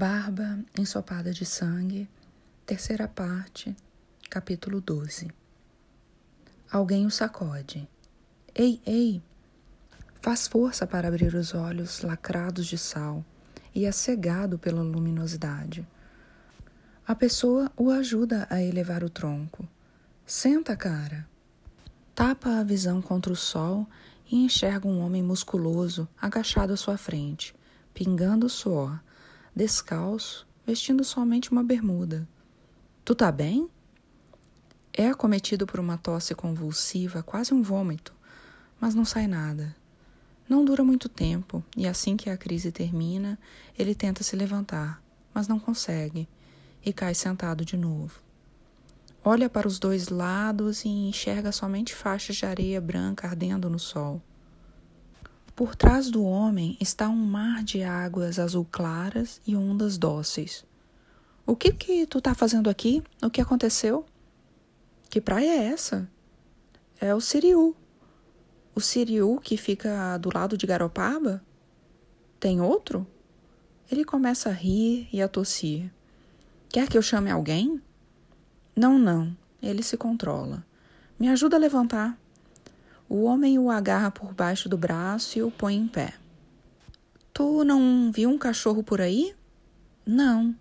Barba ensopada de sangue, terceira parte, capítulo 12. Alguém o sacode. Ei, ei! Faz força para abrir os olhos lacrados de sal e é cegado pela luminosidade. A pessoa o ajuda a elevar o tronco. Senta, cara. Tapa a visão contra o sol e enxerga um homem musculoso agachado à sua frente, pingando suor, descalço, vestindo somente uma bermuda. Tu tá bem? É acometido por uma tosse convulsiva, quase um vômito, mas não sai nada. Não dura muito tempo, e assim que a crise termina, ele tenta se levantar, mas não consegue, e cai sentado de novo. Olha para os dois lados e enxerga somente faixas de areia branca ardendo no sol. Por trás do homem está um mar de águas azul claras e ondas dóceis. O que que tu tá fazendo aqui? O que aconteceu? Que praia é essa? É o Siriu, o Siriu que fica do lado de Garopaba? Tem outro? Ele começa a rir e a tossir. Quer que eu chame alguém? Não, não. Ele se controla. Me ajuda a levantar. O homem o agarra por baixo do braço e o põe em pé. Tu não viu um cachorro por aí? Não.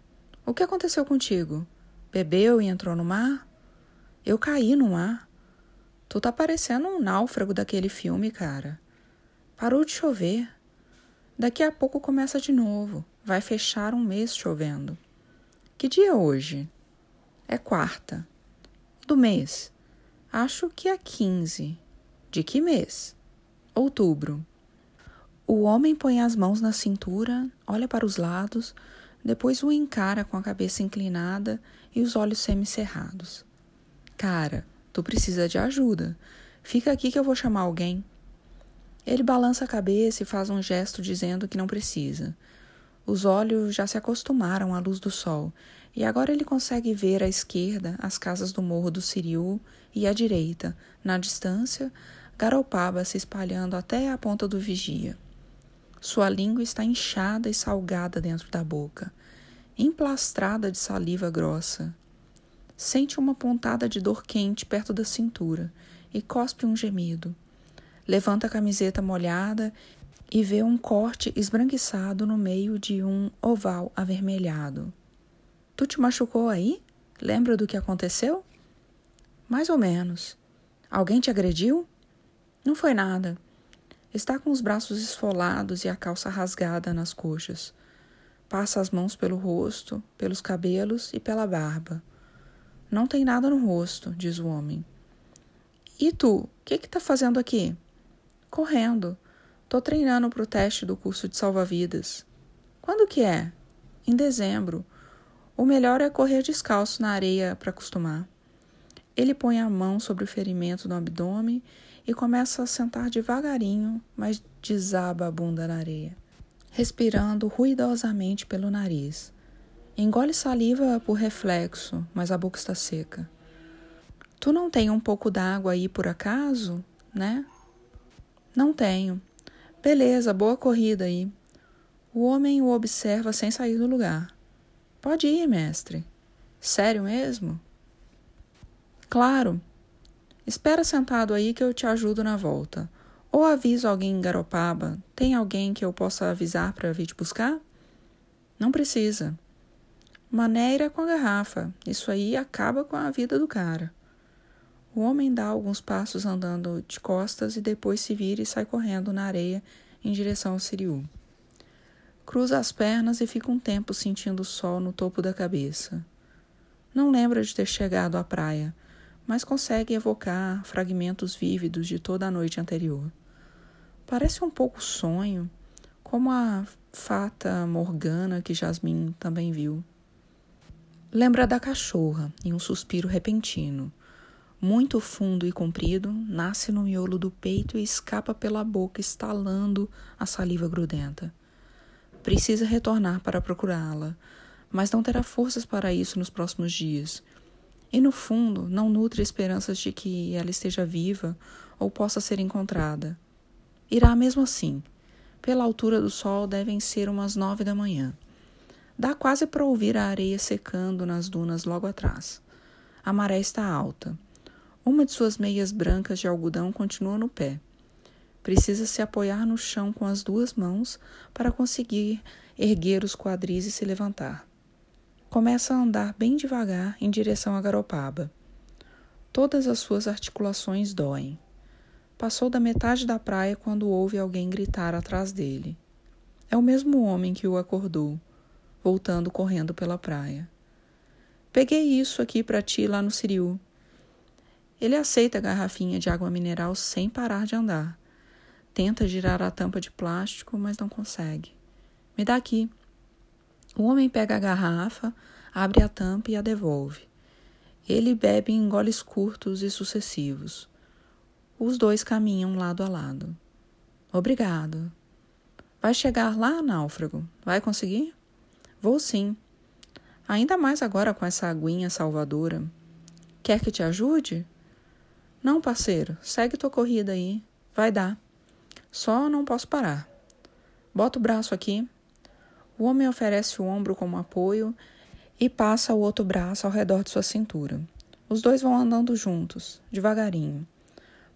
O que aconteceu contigo? Bebeu e entrou no mar? Eu caí no mar. Tu tá parecendo um náufrago daquele filme, cara. Parou de chover. Daqui a pouco começa de novo. Vai fechar um mês chovendo. Que dia é hoje? É quarta. Do mês? Acho que é 15. De que mês? Outubro. O homem põe as mãos na cintura, olha para os lados, depois o encara com a cabeça inclinada e os olhos semicerrados. Cara, Tu precisa de ajuda. Fica aqui que eu vou chamar alguém. Ele balança a cabeça e faz um gesto dizendo que não precisa. Os olhos já se acostumaram à luz do sol e agora ele consegue ver à esquerda as casas do Morro do Siriu e à direita, na distância, Garopaba se espalhando até a ponta do vigia. Sua língua está inchada e salgada dentro da boca, emplastrada de saliva grossa. Sente uma pontada de dor quente perto da cintura e cospe um gemido. Levanta a camiseta molhada e vê um corte esbranquiçado no meio de um oval avermelhado. Tu te machucou aí? Lembra do que aconteceu? Mais ou menos. Alguém te agrediu? Não foi nada. Está com os braços esfolados e a calça rasgada nas coxas. Passa as mãos pelo rosto, pelos cabelos e pela barba. Não tem nada no rosto, diz o homem. E tu, o que que tá fazendo aqui? Correndo. Tô treinando para o teste do curso de salva-vidas. Quando que é? Em dezembro. O melhor é correr descalço na areia para acostumar. Ele põe a mão sobre o ferimento no abdômen e começa a sentar devagarinho, mas desaba a bunda na areia, respirando ruidosamente pelo nariz. Engole saliva por reflexo, mas a boca está seca. Tu não tem um pouco d'água aí por acaso, né? Não tenho. Beleza, boa corrida aí. O homem o observa sem sair do lugar. Pode ir, mestre. Sério mesmo? Claro. Espera sentado aí que eu te ajudo na volta. Ou aviso alguém em Garopaba. Tem alguém que eu possa avisar para vir te buscar? Não precisa. Maneira com a garrafa. Isso aí acaba com a vida do cara. O homem dá alguns passos andando de costas e depois se vira e sai correndo na areia em direção ao Siriu. Cruza as pernas e fica um tempo sentindo o sol no topo da cabeça. Não lembra de ter chegado à praia, mas consegue evocar fragmentos vívidos de toda a noite anterior. Parece um pouco sonho, como a fata Morgana que Jasmine também viu. Lembra da cachorra em um suspiro repentino. Muito fundo e comprido, nasce no miolo do peito e escapa pela boca, estalando a saliva grudenta. Precisa retornar para procurá-la, mas não terá forças para isso nos próximos dias. E no fundo, não nutre esperanças de que ela esteja viva ou possa ser encontrada. Irá mesmo assim. Pela altura do sol, devem ser umas nove da manhã. Dá quase para ouvir a areia secando nas dunas logo atrás. A maré está alta. Uma de suas meias brancas de algodão continua no pé. Precisa se apoiar no chão com as duas mãos para conseguir erguer os quadris e se levantar. Começa a andar bem devagar em direção a Garopaba. Todas as suas articulações doem. Passou da metade da praia quando ouve alguém gritar atrás dele. É o mesmo homem que o acordou, voltando correndo pela praia. Peguei isso aqui para ti lá no Siriu. Ele aceita a garrafinha de água mineral sem parar de andar. Tenta girar a tampa de plástico, mas não consegue. Me dá aqui. O homem pega a garrafa, abre a tampa e a devolve. Ele bebe em goles curtos e sucessivos. Os dois caminham lado a lado. Obrigado. Vai chegar lá, náufrago? Vai conseguir? Vou sim. Ainda mais agora com essa aguinha salvadora. Quer que te ajude? Não, parceiro. Segue tua corrida aí. Vai dar. Só não posso parar. Bota o braço aqui. O homem oferece o ombro como apoio e passa o outro braço ao redor de sua cintura. Os dois vão andando juntos, devagarinho.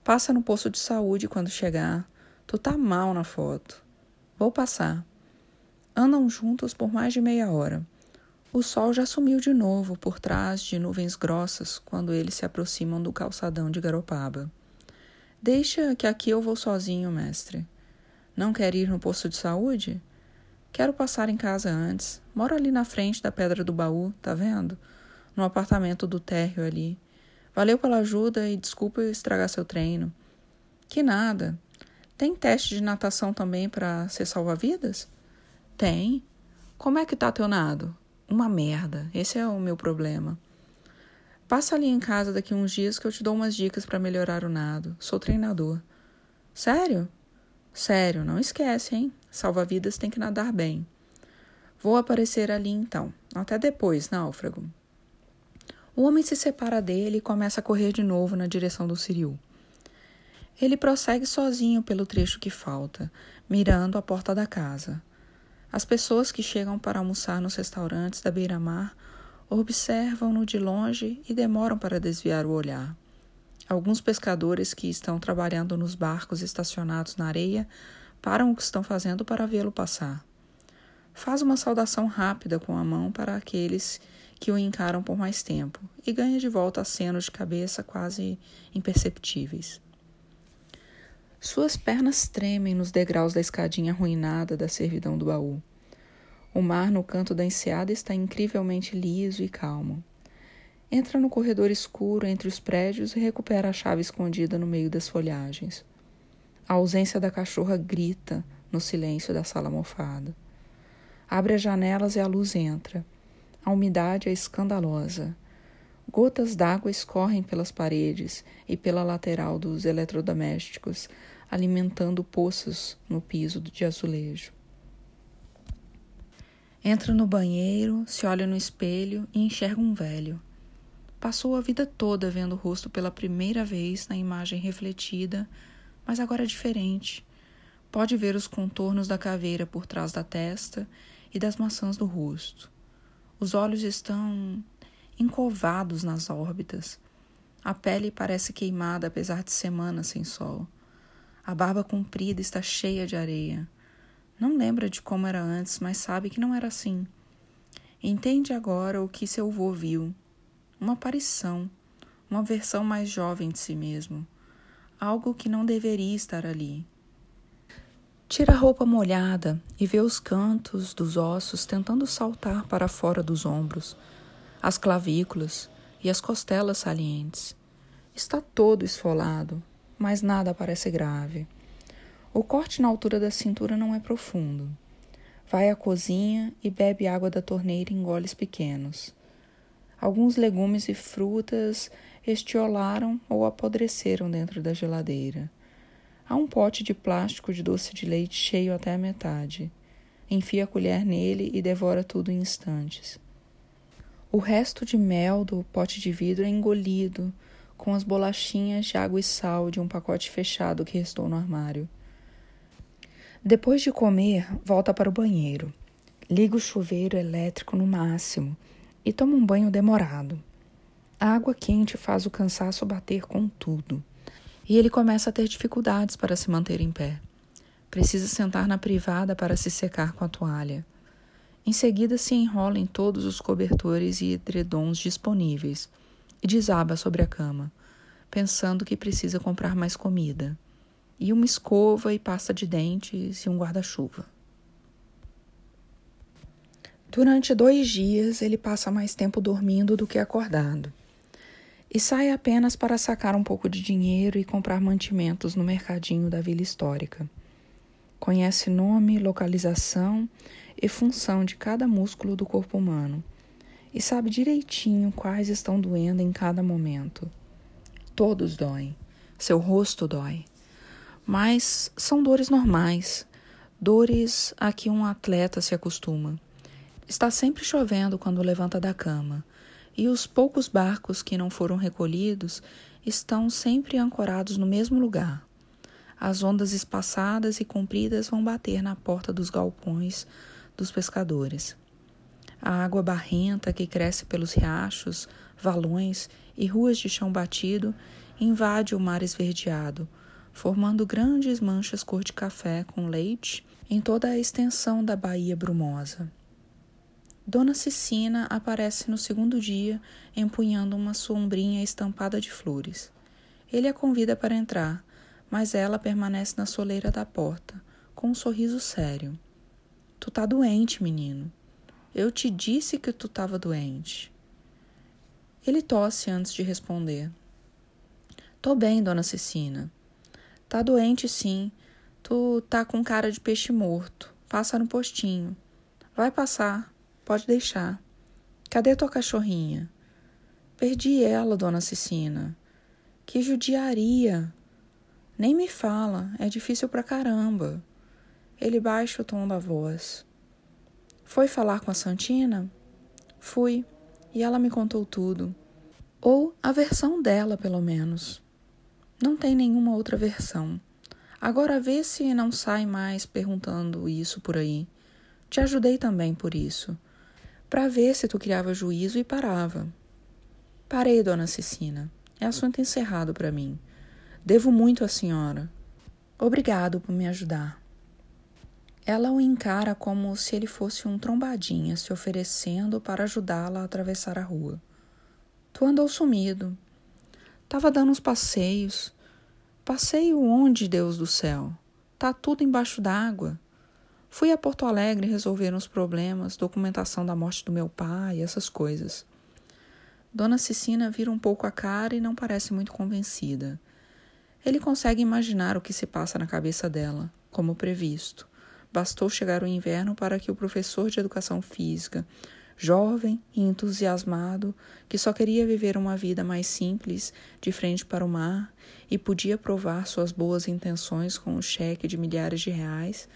Passa no posto de saúde quando chegar. Tu tá mal na foto. Vou passar. Andam juntos por mais de meia hora. O sol já sumiu de novo por trás de nuvens grossas quando eles se aproximam do calçadão de Garopaba. Deixa que aqui eu vou sozinho, mestre. Não quer ir no posto de saúde? Quero passar em casa antes. Moro ali na frente da Pedra do Baú, tá vendo? No apartamento do térreo ali. Valeu pela ajuda e desculpa estragar seu treino. Que nada. Tem teste de natação também para ser salva-vidas? Tem. Como é que tá teu nado? Uma merda. Esse é o meu problema. Passa ali em casa daqui uns dias que eu te dou umas dicas para melhorar o nado. Sou treinador. Sério? Sério, não esquece, hein? Salva-vidas tem que nadar bem. Vou aparecer ali então. Até depois, náufrago. O homem se separa dele e começa a correr de novo na direção do Siriu. Ele prossegue sozinho pelo trecho que falta, mirando a porta da casa. As pessoas que chegam para almoçar nos restaurantes da beira-mar observam-no de longe e demoram para desviar o olhar. Alguns pescadores que estão trabalhando nos barcos estacionados na areia param o que estão fazendo para vê-lo passar. Faz uma saudação rápida com a mão para aqueles que o encaram por mais tempo e ganha de volta acenos de cabeça quase imperceptíveis. Suas pernas tremem nos degraus da escadinha arruinada da servidão do baú. O mar no canto da enseada está incrivelmente liso e calmo. Entra no corredor escuro entre os prédios e recupera a chave escondida no meio das folhagens. A ausência da cachorra grita no silêncio da sala mofada. Abre as janelas e a luz entra. A umidade é escandalosa. Gotas d'água escorrem pelas paredes e pela lateral dos eletrodomésticos, alimentando poços no piso de azulejo. Entra no banheiro, se olha no espelho e enxerga um velho. Passou a vida toda vendo o rosto pela primeira vez na imagem refletida mas agora é diferente. Pode ver os contornos da caveira por trás da testa e das maçãs do rosto. Os olhos estão encovados nas órbitas. A pele parece queimada apesar de semanas sem sol. A barba comprida está cheia de areia. Não lembra de como era antes, mas sabe que não era assim. Entende agora o que seu avô viu: uma aparição, uma versão mais jovem de si mesmo algo que não deveria estar ali. Tira a roupa molhada e vê os cantos dos ossos tentando saltar para fora dos ombros, as clavículas e as costelas salientes. Está todo esfolado, mas nada parece grave. O corte na altura da cintura não é profundo. Vai à cozinha e bebe água da torneira em goles pequenos. Alguns legumes e frutas estiolaram ou apodreceram dentro da geladeira. Há um pote de plástico de doce de leite cheio até a metade. Enfia a colher nele e devora tudo em instantes. O resto de mel do pote de vidro é engolido com as bolachinhas de água e sal de um pacote fechado que restou no armário. Depois de comer, volta para o banheiro. Liga o chuveiro elétrico no máximo e toma um banho demorado. A água quente faz o cansaço bater com tudo. E ele começa a ter dificuldades para se manter em pé. Precisa sentar na privada para se secar com a toalha. Em seguida, se enrola em todos os cobertores e edredons disponíveis e desaba sobre a cama, pensando que precisa comprar mais comida, e uma escova e pasta de dentes e um guarda-chuva. Durante dois dias, ele passa mais tempo dormindo do que acordado. E sai apenas para sacar um pouco de dinheiro e comprar mantimentos no mercadinho da Vila Histórica. Conhece nome, localização e função de cada músculo do corpo humano e sabe direitinho quais estão doendo em cada momento. Todos doem, seu rosto dói, mas são dores normais, dores a que um atleta se acostuma. Está sempre chovendo quando levanta da cama, e os poucos barcos que não foram recolhidos estão sempre ancorados no mesmo lugar. As ondas espaçadas e compridas vão bater na porta dos galpões dos pescadores. A água barrenta que cresce pelos riachos, valões e ruas de chão batido invade o mar esverdeado, formando grandes manchas cor de café com leite em toda a extensão da Baía Brumosa. Dona Cecina aparece no segundo dia, empunhando uma sombrinha estampada de flores. Ele a convida para entrar, mas ela permanece na soleira da porta, com um sorriso sério. Tu tá doente, menino. Eu te disse que tu estava doente. Ele tosse antes de responder. Tô bem, dona Cecina. Tá doente, sim. Tu tá com cara de peixe morto. Passa no postinho. Vai passar. Pode deixar. Cadê tua cachorrinha? Perdi ela, dona Cecina. Que judiaria! Nem me fala, é difícil pra caramba. Ele baixa o tom da voz. Foi falar com a Santina? Fui, e ela me contou tudo. Ou a versão dela, pelo menos. Não tem nenhuma outra versão. Agora vê se não sai mais perguntando isso por aí. Te ajudei também por isso para ver se tu criava juízo e parava. Parei, dona Cecina. É assunto encerrado para mim. Devo muito à senhora. Obrigado por me ajudar. Ela o encara como se ele fosse um trombadinha se oferecendo para ajudá-la a atravessar a rua. Tu andou sumido. Tava dando uns passeios. Passeio onde, Deus do céu? Tá tudo embaixo d'água. Fui a Porto Alegre resolver uns problemas, documentação da morte do meu pai, essas coisas. Dona Cecina vira um pouco a cara e não parece muito convencida. Ele consegue imaginar o que se passa na cabeça dela, como previsto. Bastou chegar o inverno para que o professor de educação física, jovem e entusiasmado, que só queria viver uma vida mais simples, de frente para o mar, e podia provar suas boas intenções com um cheque de milhares de reais,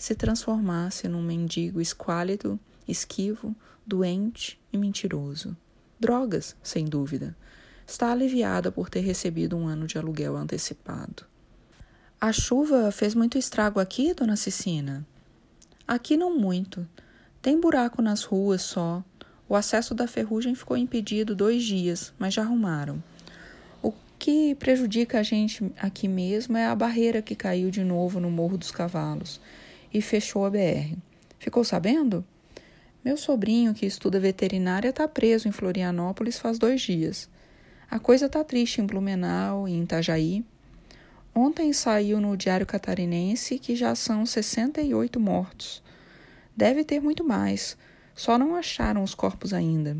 se transformasse num mendigo esquálido, esquivo, doente e mentiroso. Drogas, sem dúvida. Está aliviada por ter recebido um ano de aluguel antecipado. A chuva fez muito estrago aqui, dona Cecina? Aqui não muito. Tem buraco nas ruas só. O acesso da ferrugem ficou impedido dois dias, mas já arrumaram. O que prejudica a gente aqui mesmo é a barreira que caiu de novo no Morro dos Cavalos e fechou a BR. Ficou sabendo? Meu sobrinho, que estuda veterinária, está preso em Florianópolis faz dois dias. A coisa está triste em Blumenau e em Itajaí. Ontem saiu no Diário Catarinense que já são 68 mortos. Deve ter muito mais, só não acharam os corpos ainda.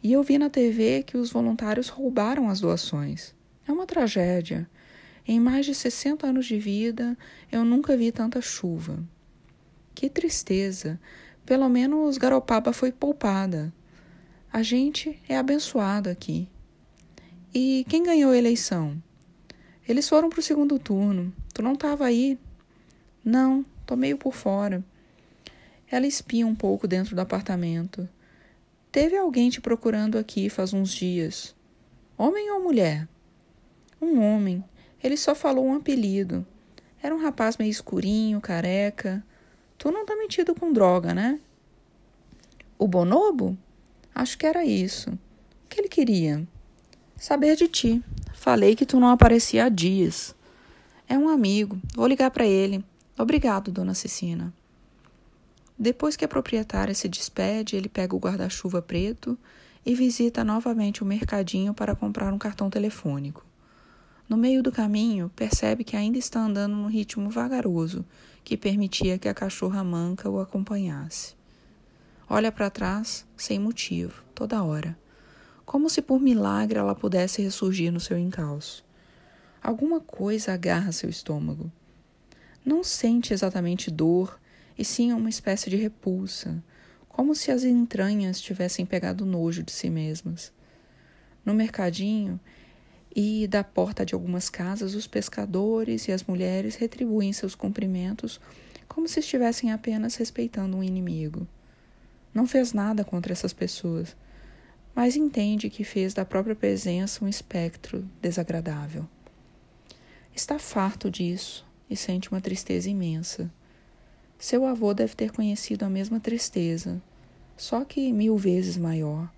E eu vi na TV que os voluntários roubaram as doações. É uma tragédia. Em mais de 60 anos de vida, eu nunca vi tanta chuva. Que tristeza! Pelo menos Garopaba foi poupada. A gente é abençoado aqui. E quem ganhou a eleição? Eles foram para o segundo turno. Tu não estava aí? Não, tô meio por fora. Ela espia um pouco dentro do apartamento. Teve alguém te procurando aqui faz uns dias. Homem ou mulher? Um homem. Ele só falou um apelido. Era um rapaz meio escurinho, careca. Tu não tá metido com droga, né? O bonobo? Acho que era isso. O que ele queria? Saber de ti. Falei que tu não aparecia há dias. É um amigo. Vou ligar para ele. Obrigado, dona Cecina. Depois que a proprietária se despede, ele pega o guarda-chuva preto e visita novamente o mercadinho para comprar um cartão telefônico. No meio do caminho, percebe que ainda está andando num ritmo vagaroso que permitia que a cachorra manca o acompanhasse. Olha para trás sem motivo, toda hora como se por milagre ela pudesse ressurgir no seu encalço. Alguma coisa agarra seu estômago. Não sente exatamente dor, e sim uma espécie de repulsa, como se as entranhas tivessem pegado nojo de si mesmas. No mercadinho e da porta de algumas casas, os pescadores e as mulheres retribuem seus cumprimentos como se estivessem apenas respeitando um inimigo. Não fez nada contra essas pessoas mas entende que fez da própria presença um espectro desagradável. Está farto disso e sente uma tristeza imensa. Seu avô deve ter conhecido a mesma tristeza, só que mil vezes maior.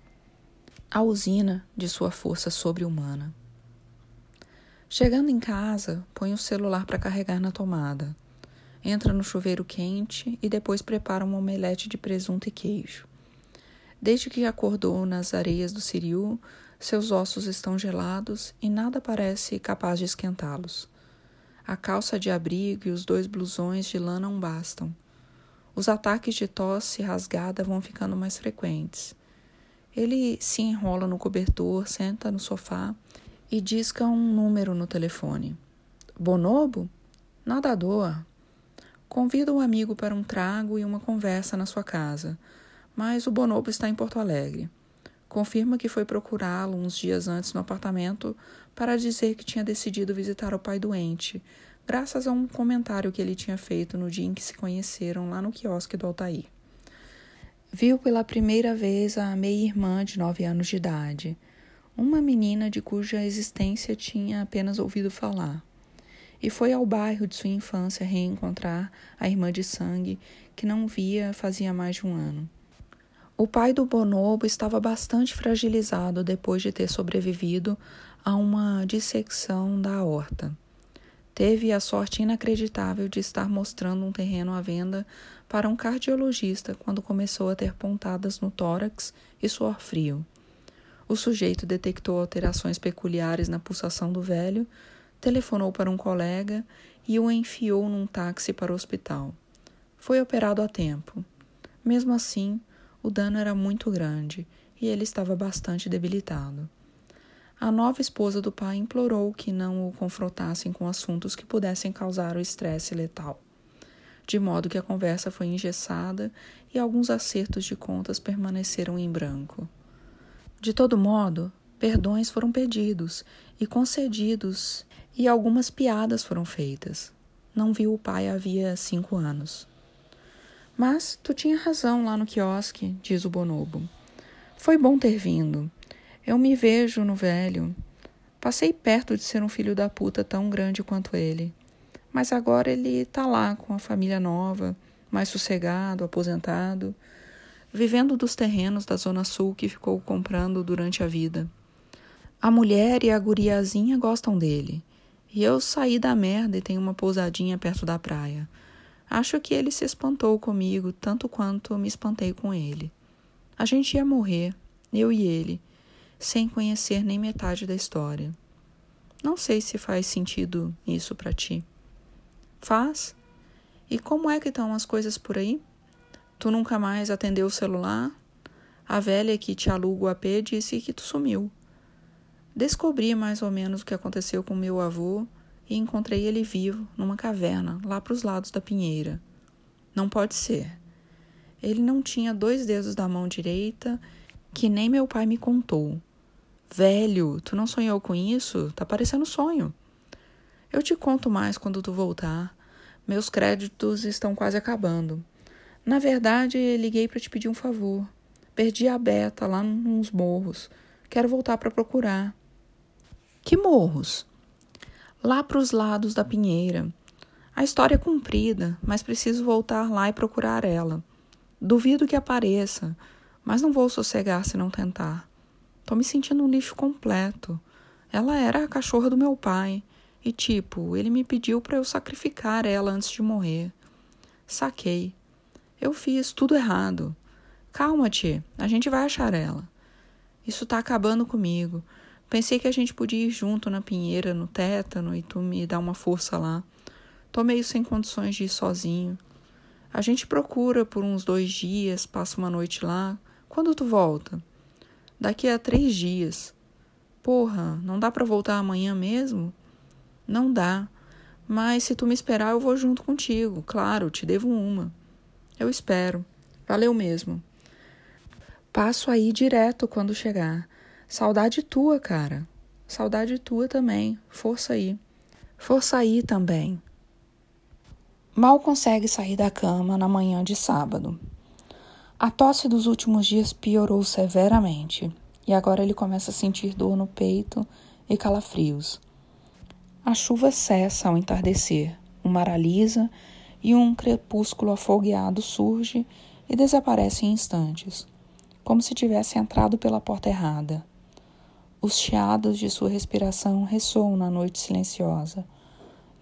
A usina de sua força sobre-humana. Chegando em casa, põe o celular para carregar na tomada. Entra no chuveiro quente e depois prepara um omelete de presunto e queijo. Desde que acordou nas areias do Siriu, seus ossos estão gelados e nada parece capaz de esquentá-los. A calça de abrigo e os dois blusões de lã não bastam. Os ataques de tosse rasgada vão ficando mais frequentes. Ele se enrola no cobertor, senta no sofá e disca um número no telefone. Bonobo? Nadador. Convida um amigo para um trago e uma conversa na sua casa mas o Bonobo está em Porto Alegre. Confirma que foi procurá-lo uns dias antes no apartamento para dizer que tinha decidido visitar o pai doente, graças a um comentário que ele tinha feito no dia em que se conheceram lá no quiosque do Altair. Viu pela primeira vez a meia-irmã de nove anos de idade, uma menina de cuja existência tinha apenas ouvido falar. E foi ao bairro de sua infância reencontrar a irmã de sangue que não via fazia mais de um ano. O pai do bonobo estava bastante fragilizado depois de ter sobrevivido a uma dissecção da aorta. Teve a sorte inacreditável de estar mostrando um terreno à venda para um cardiologista quando começou a ter pontadas no tórax e suor frio. O sujeito detectou alterações peculiares na pulsação do velho, telefonou para um colega e o enfiou num táxi para o hospital. Foi operado a tempo. Mesmo assim, o dano era muito grande e ele estava bastante debilitado. A nova esposa do pai implorou que não o confrontassem com assuntos que pudessem causar o estresse letal. De modo que a conversa foi engessada e alguns acertos de contas permaneceram em branco. De todo modo, perdões foram pedidos e concedidos, e algumas piadas foram feitas. Não viu o pai havia cinco anos. Mas tu tinha razão lá no quiosque, diz o bonobo. Foi bom ter vindo. Eu me vejo no velho. Passei perto de ser um filho da puta tão grande quanto ele. Mas agora ele tá lá com a família nova, mais sossegado, aposentado, vivendo dos terrenos da Zona Sul que ficou comprando durante a vida. A mulher e a guriazinha gostam dele. E eu saí da merda e tenho uma pousadinha perto da praia. Acho que ele se espantou comigo tanto quanto me espantei com ele. A gente ia morrer, eu e ele, sem conhecer nem metade da história. Não sei se faz sentido isso para ti. Faz? E como é que estão as coisas por aí? Tu nunca mais atendeu o celular? A velha que te aluga o AP disse que tu sumiu. Descobri mais ou menos o que aconteceu com meu avô e encontrei ele vivo numa caverna lá para os lados da pinheira. Não pode ser. Ele não tinha dois dedos da mão direita, que nem meu pai me contou. Velho, tu não sonhou com isso? Tá parecendo sonho. Eu te conto mais quando tu voltar. Meus créditos estão quase acabando. Na verdade, liguei para te pedir um favor. Perdi a Beta lá nos morros. Quero voltar para procurar. Que morros? lá para os lados da pinheira. A história é comprida, mas preciso voltar lá e procurar ela. Duvido que apareça. Mas não vou sossegar se não tentar. Tô me sentindo um lixo completo. Ela era a cachorra do meu pai. E, tipo, ele me pediu para eu sacrificar ela antes de morrer. Saquei. Eu fiz tudo errado. Calma, tia. A gente vai achar ela. Isso tá acabando comigo. Pensei que a gente podia ir junto na pinheira, no tétano, e tu me dar uma força lá. Tô meio sem condições de ir sozinho. A gente procura por uns dois dias, passa uma noite lá. Quando tu volta? Daqui a três dias. Porra, não dá para voltar amanhã mesmo? Não dá. Mas se tu me esperar, eu vou junto contigo. Claro, te devo uma. Eu espero. Valeu mesmo. Passo aí direto quando chegar. Saudade tua, cara. Saudade tua também. Força aí. Força aí também. Mal consegue sair da cama na manhã de sábado. A tosse dos últimos dias piorou severamente e agora ele começa a sentir dor no peito e calafrios. A chuva cessa ao entardecer, o mar alisa e um crepúsculo afogueado surge e desaparece em instantes, como se tivesse entrado pela porta errada. Os chiados de sua respiração ressoam na noite silenciosa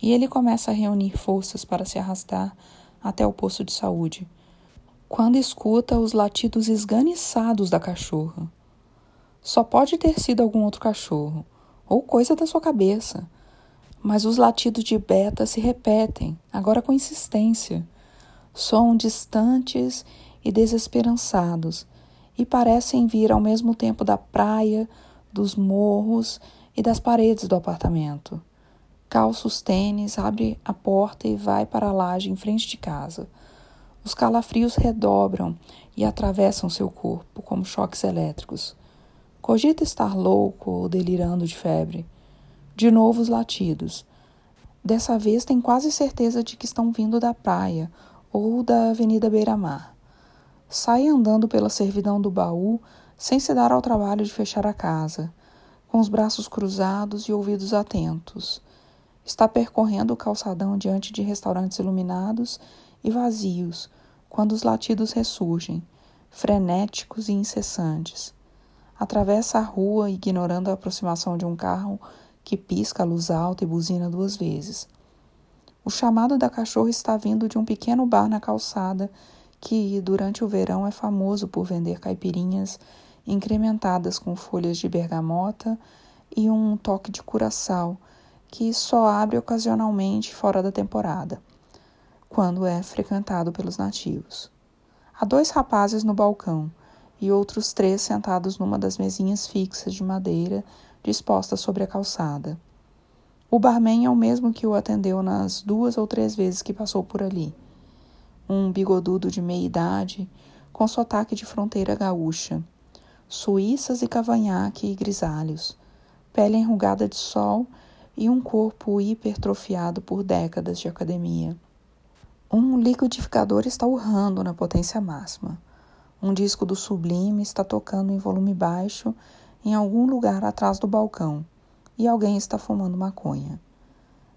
e ele começa a reunir forças para se arrastar até o posto de saúde, quando escuta os latidos esganiçados da cachorra. Só pode ter sido algum outro cachorro, ou coisa da sua cabeça. Mas os latidos de Beta se repetem, agora com insistência. Soam distantes e desesperançados, e parecem vir ao mesmo tempo da praia, dos morros e das paredes do apartamento calça os tênis, abre a porta e vai para a laje em frente de casa. Os calafrios redobram e atravessam seu corpo como choques elétricos. Cogita estar louco ou delirando de febre. De novo os latidos. Dessa vez tem quase certeza de que estão vindo da praia ou da Avenida Beira-Mar. Sai andando pela servidão do baú sem se dar ao trabalho de fechar a casa, com os braços cruzados e ouvidos atentos. Está percorrendo o calçadão diante de restaurantes iluminados e vazios, quando os latidos ressurgem, frenéticos e incessantes. Atravessa a rua, ignorando a aproximação de um carro que pisca a luz alta e buzina duas vezes. O chamado da cachorra está vindo de um pequeno bar na calçada que, durante o verão, é famoso por vender caipirinhas incrementadas com folhas de bergamota e um toque de curaçao que só abre ocasionalmente fora da temporada, quando é frequentado pelos nativos. Há dois rapazes no balcão e outros três sentados numa das mesinhas fixas de madeira dispostas sobre a calçada. O barman é o mesmo que o atendeu nas duas ou três vezes que passou por ali. Um bigodudo de meia idade, com sotaque de fronteira gaúcha, suíças e cavanhaque e grisalhos, pele enrugada de sol e um corpo hipertrofiado por décadas de academia. Um liquidificador está urrando na potência máxima. Um disco do Sublime está tocando em volume baixo em algum lugar atrás do balcão e alguém está fumando maconha.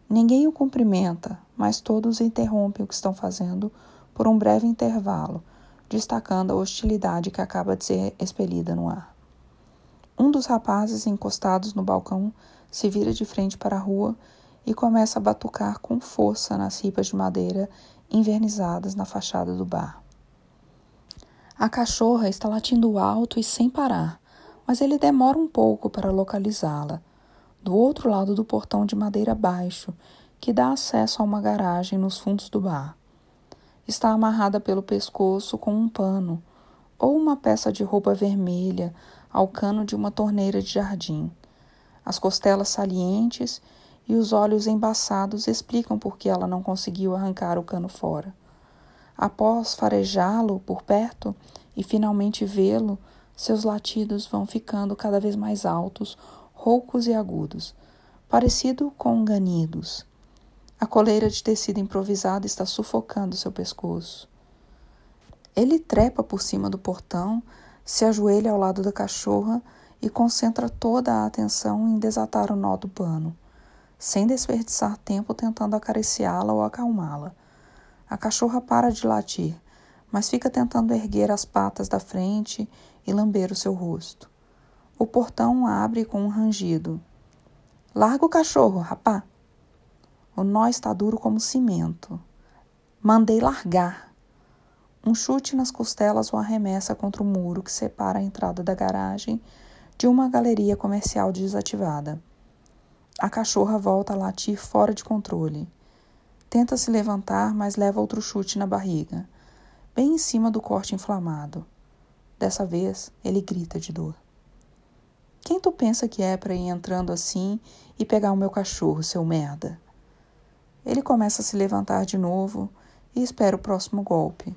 Ninguém o cumprimenta, mas todos interrompem o que estão fazendo por um breve intervalo, destacando a hostilidade que acaba de ser expelida no ar. Um dos rapazes encostados no balcão se vira de frente para a rua e começa a batucar com força nas ripas de madeira invernizadas na fachada do bar. A cachorra está latindo alto e sem parar, mas ele demora um pouco para localizá-la. Do outro lado do portão de madeira baixo, que dá acesso a uma garagem nos fundos do bar. Está amarrada pelo pescoço com um pano ou uma peça de roupa vermelha ao cano de uma torneira de jardim. As costelas salientes e os olhos embaçados explicam por que ela não conseguiu arrancar o cano fora. Após farejá-lo por perto e finalmente vê-lo, seus latidos vão ficando cada vez mais altos, roucos e agudos, parecido com ganidos. A coleira de tecido improvisado está sufocando seu pescoço. Ele trepa por cima do portão, se ajoelha ao lado da cachorra e concentra toda a atenção em desatar o nó do pano, sem desperdiçar tempo tentando acariciá-la ou acalmá-la. A cachorra para de latir, mas fica tentando erguer as patas da frente e lamber o seu rosto. O portão abre com um rangido. Larga o cachorro, rapá! O nó está duro como cimento. Mandei largar. Um chute nas costelas o arremessa contra o muro que separa a entrada da garagem de uma galeria comercial desativada. A cachorra volta a latir fora de controle. Tenta se levantar, mas leva outro chute na barriga, bem em cima do corte inflamado. Dessa vez, ele grita de dor. Quem tu pensa que é para ir entrando assim e pegar o meu cachorro, seu merda? Ele começa a se levantar de novo e espera o próximo golpe.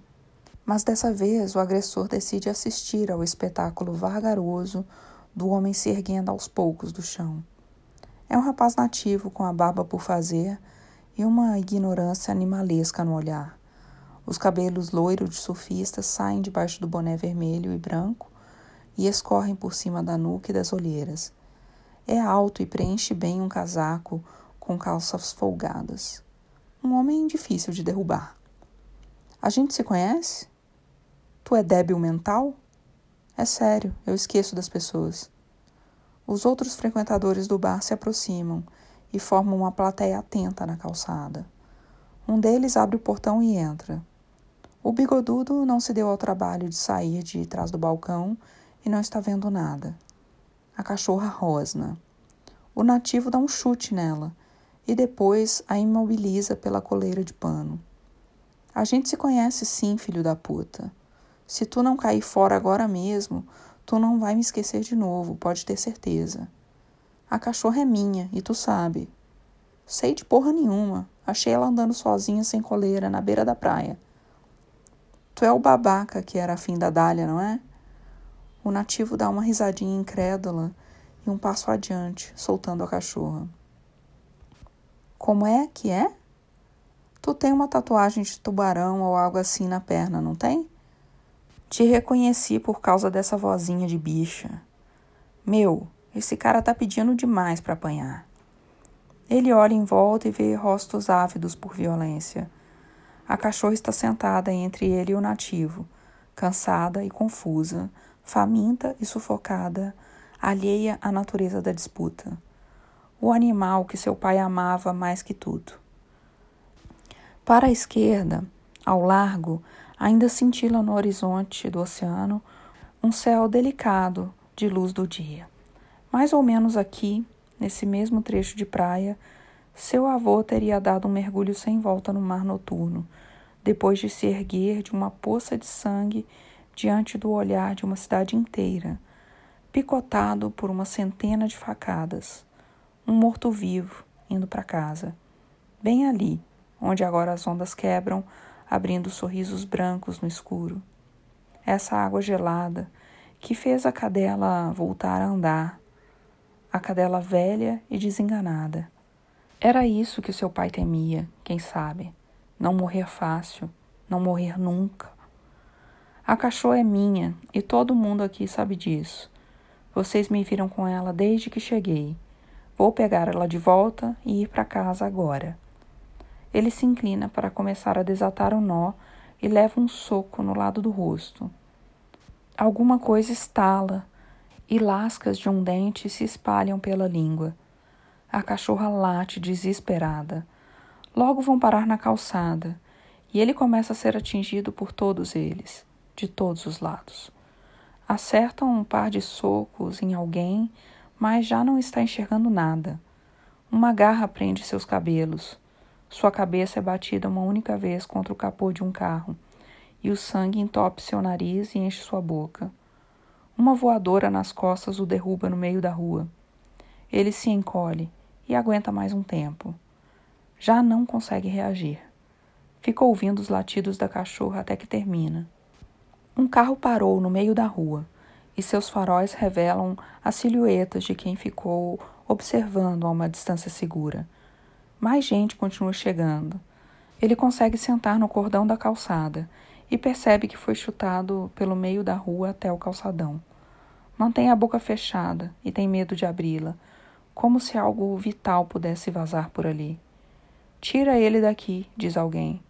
Mas dessa vez o agressor decide assistir ao espetáculo vagaroso do homem se erguendo aos poucos do chão. É um rapaz nativo com a barba por fazer e uma ignorância animalesca no olhar. Os cabelos loiros de surfista saem debaixo do boné vermelho e branco e escorrem por cima da nuca e das olheiras. É alto e preenche bem um casaco com calças folgadas. Um homem difícil de derrubar. A gente se conhece? Tu é débil mental? É sério, eu esqueço das pessoas. Os outros frequentadores do bar se aproximam e formam uma plateia atenta na calçada. Um deles abre o portão e entra. O bigodudo não se deu ao trabalho de sair de trás do balcão e não está vendo nada. A cachorra rosna. O nativo dá um chute nela e depois a imobiliza pela coleira de pano. A gente se conhece sim, filho da puta. Se tu não cair fora agora mesmo, tu não vai me esquecer de novo, pode ter certeza. A cachorra é minha, e tu sabe. Sei de porra nenhuma. Achei ela andando sozinha sem coleira na beira da praia. Tu é o babaca que era afim da Dália, não é? O nativo dá uma risadinha incrédula e um passo adiante, soltando a cachorra. Como é que é? Tu tem uma tatuagem de tubarão ou algo assim na perna, não tem? Te reconheci por causa dessa vozinha de bicha. Meu, esse cara tá pedindo demais para apanhar. Ele olha em volta e vê rostos ávidos por violência. A cachorra está sentada entre ele e o nativo, cansada e confusa, faminta e sufocada, alheia à natureza da disputa. O animal que seu pai amava mais que tudo. Para a esquerda, ao largo, ainda cintila no horizonte do oceano um céu delicado de luz do dia. Mais ou menos aqui, nesse mesmo trecho de praia, seu avô teria dado um mergulho sem volta no mar noturno, depois de se erguer de uma poça de sangue diante do olhar de uma cidade inteira, picotado por uma centena de facadas. Um morto-vivo indo para casa. Bem ali, onde agora as ondas quebram, abrindo sorrisos brancos no escuro. Essa água gelada que fez a cadela voltar a andar a cadela velha e desenganada. Era isso que seu pai temia, quem sabe. Não morrer fácil, não morrer nunca. A cachorra é minha e todo mundo aqui sabe disso. Vocês me viram com ela desde que cheguei. Vou pegar ela de volta e ir para casa agora. Ele se inclina para começar a desatar o nó e leva um soco no lado do rosto. Alguma coisa estala e lascas de um dente se espalham pela língua. A cachorra late desesperada. Logo vão parar na calçada, e ele começa a ser atingido por todos eles, de todos os lados. Acertam um par de socos em alguém, mas já não está enxergando nada. Uma garra prende seus cabelos. Sua cabeça é batida uma única vez contra o capô de um carro, e o sangue entope seu nariz e enche sua boca. Uma voadora nas costas o derruba no meio da rua. Ele se encolhe e aguenta mais um tempo. Já não consegue reagir. Fica ouvindo os latidos da cachorra até que termina. Um carro parou no meio da rua e seus faróis revelam as silhuetas de quem ficou observando a uma distância segura. Mais gente continua chegando. Ele consegue sentar no cordão da calçada e percebe que foi chutado pelo meio da rua até o calçadão. Mantém a boca fechada e tem medo de abri-la, como se algo vital pudesse vazar por ali. Tira ele daqui, diz alguém.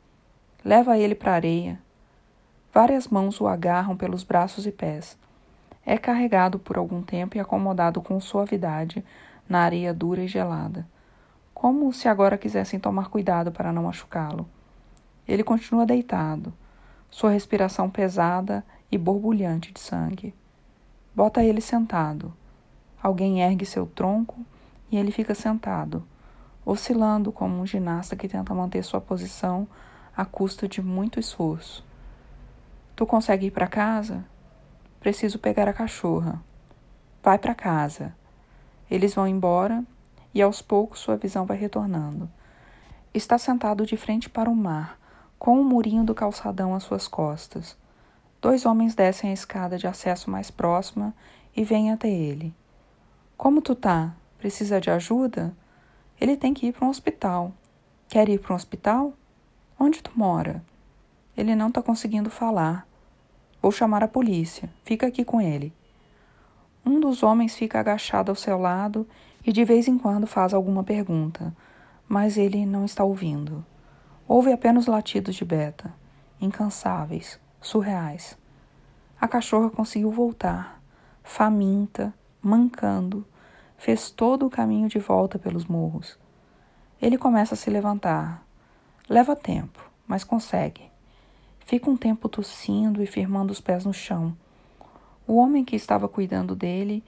Leva ele para a areia. Várias mãos o agarram pelos braços e pés. É carregado por algum tempo e acomodado com suavidade na areia dura e gelada, como se agora quisessem tomar cuidado para não machucá-lo. Ele continua deitado, sua respiração pesada e borbulhante de sangue. Bota ele sentado. Alguém ergue seu tronco e ele fica sentado, oscilando como um ginasta que tenta manter sua posição à custa de muito esforço. Tu consegue ir para casa? Preciso pegar a cachorra. Vai para casa. Eles vão embora e aos poucos sua visão vai retornando. Está sentado de frente para o mar, com o murinho do calçadão às suas costas. Dois homens descem a escada de acesso mais próxima e vêm até ele. Como tu tá? Precisa de ajuda? Ele tem que ir para um hospital. Quer ir para um hospital? Onde tu mora? Ele não está conseguindo falar. Vou chamar a polícia. Fica aqui com ele. Um dos homens fica agachado ao seu lado e de vez em quando faz alguma pergunta, mas ele não está ouvindo. Ouve apenas latidos de Beta, incansáveis, surreais. A cachorra conseguiu voltar, faminta, mancando, fez todo o caminho de volta pelos morros. Ele começa a se levantar. Leva tempo, mas consegue. Fica um tempo tossindo e firmando os pés no chão. O homem que estava cuidando dele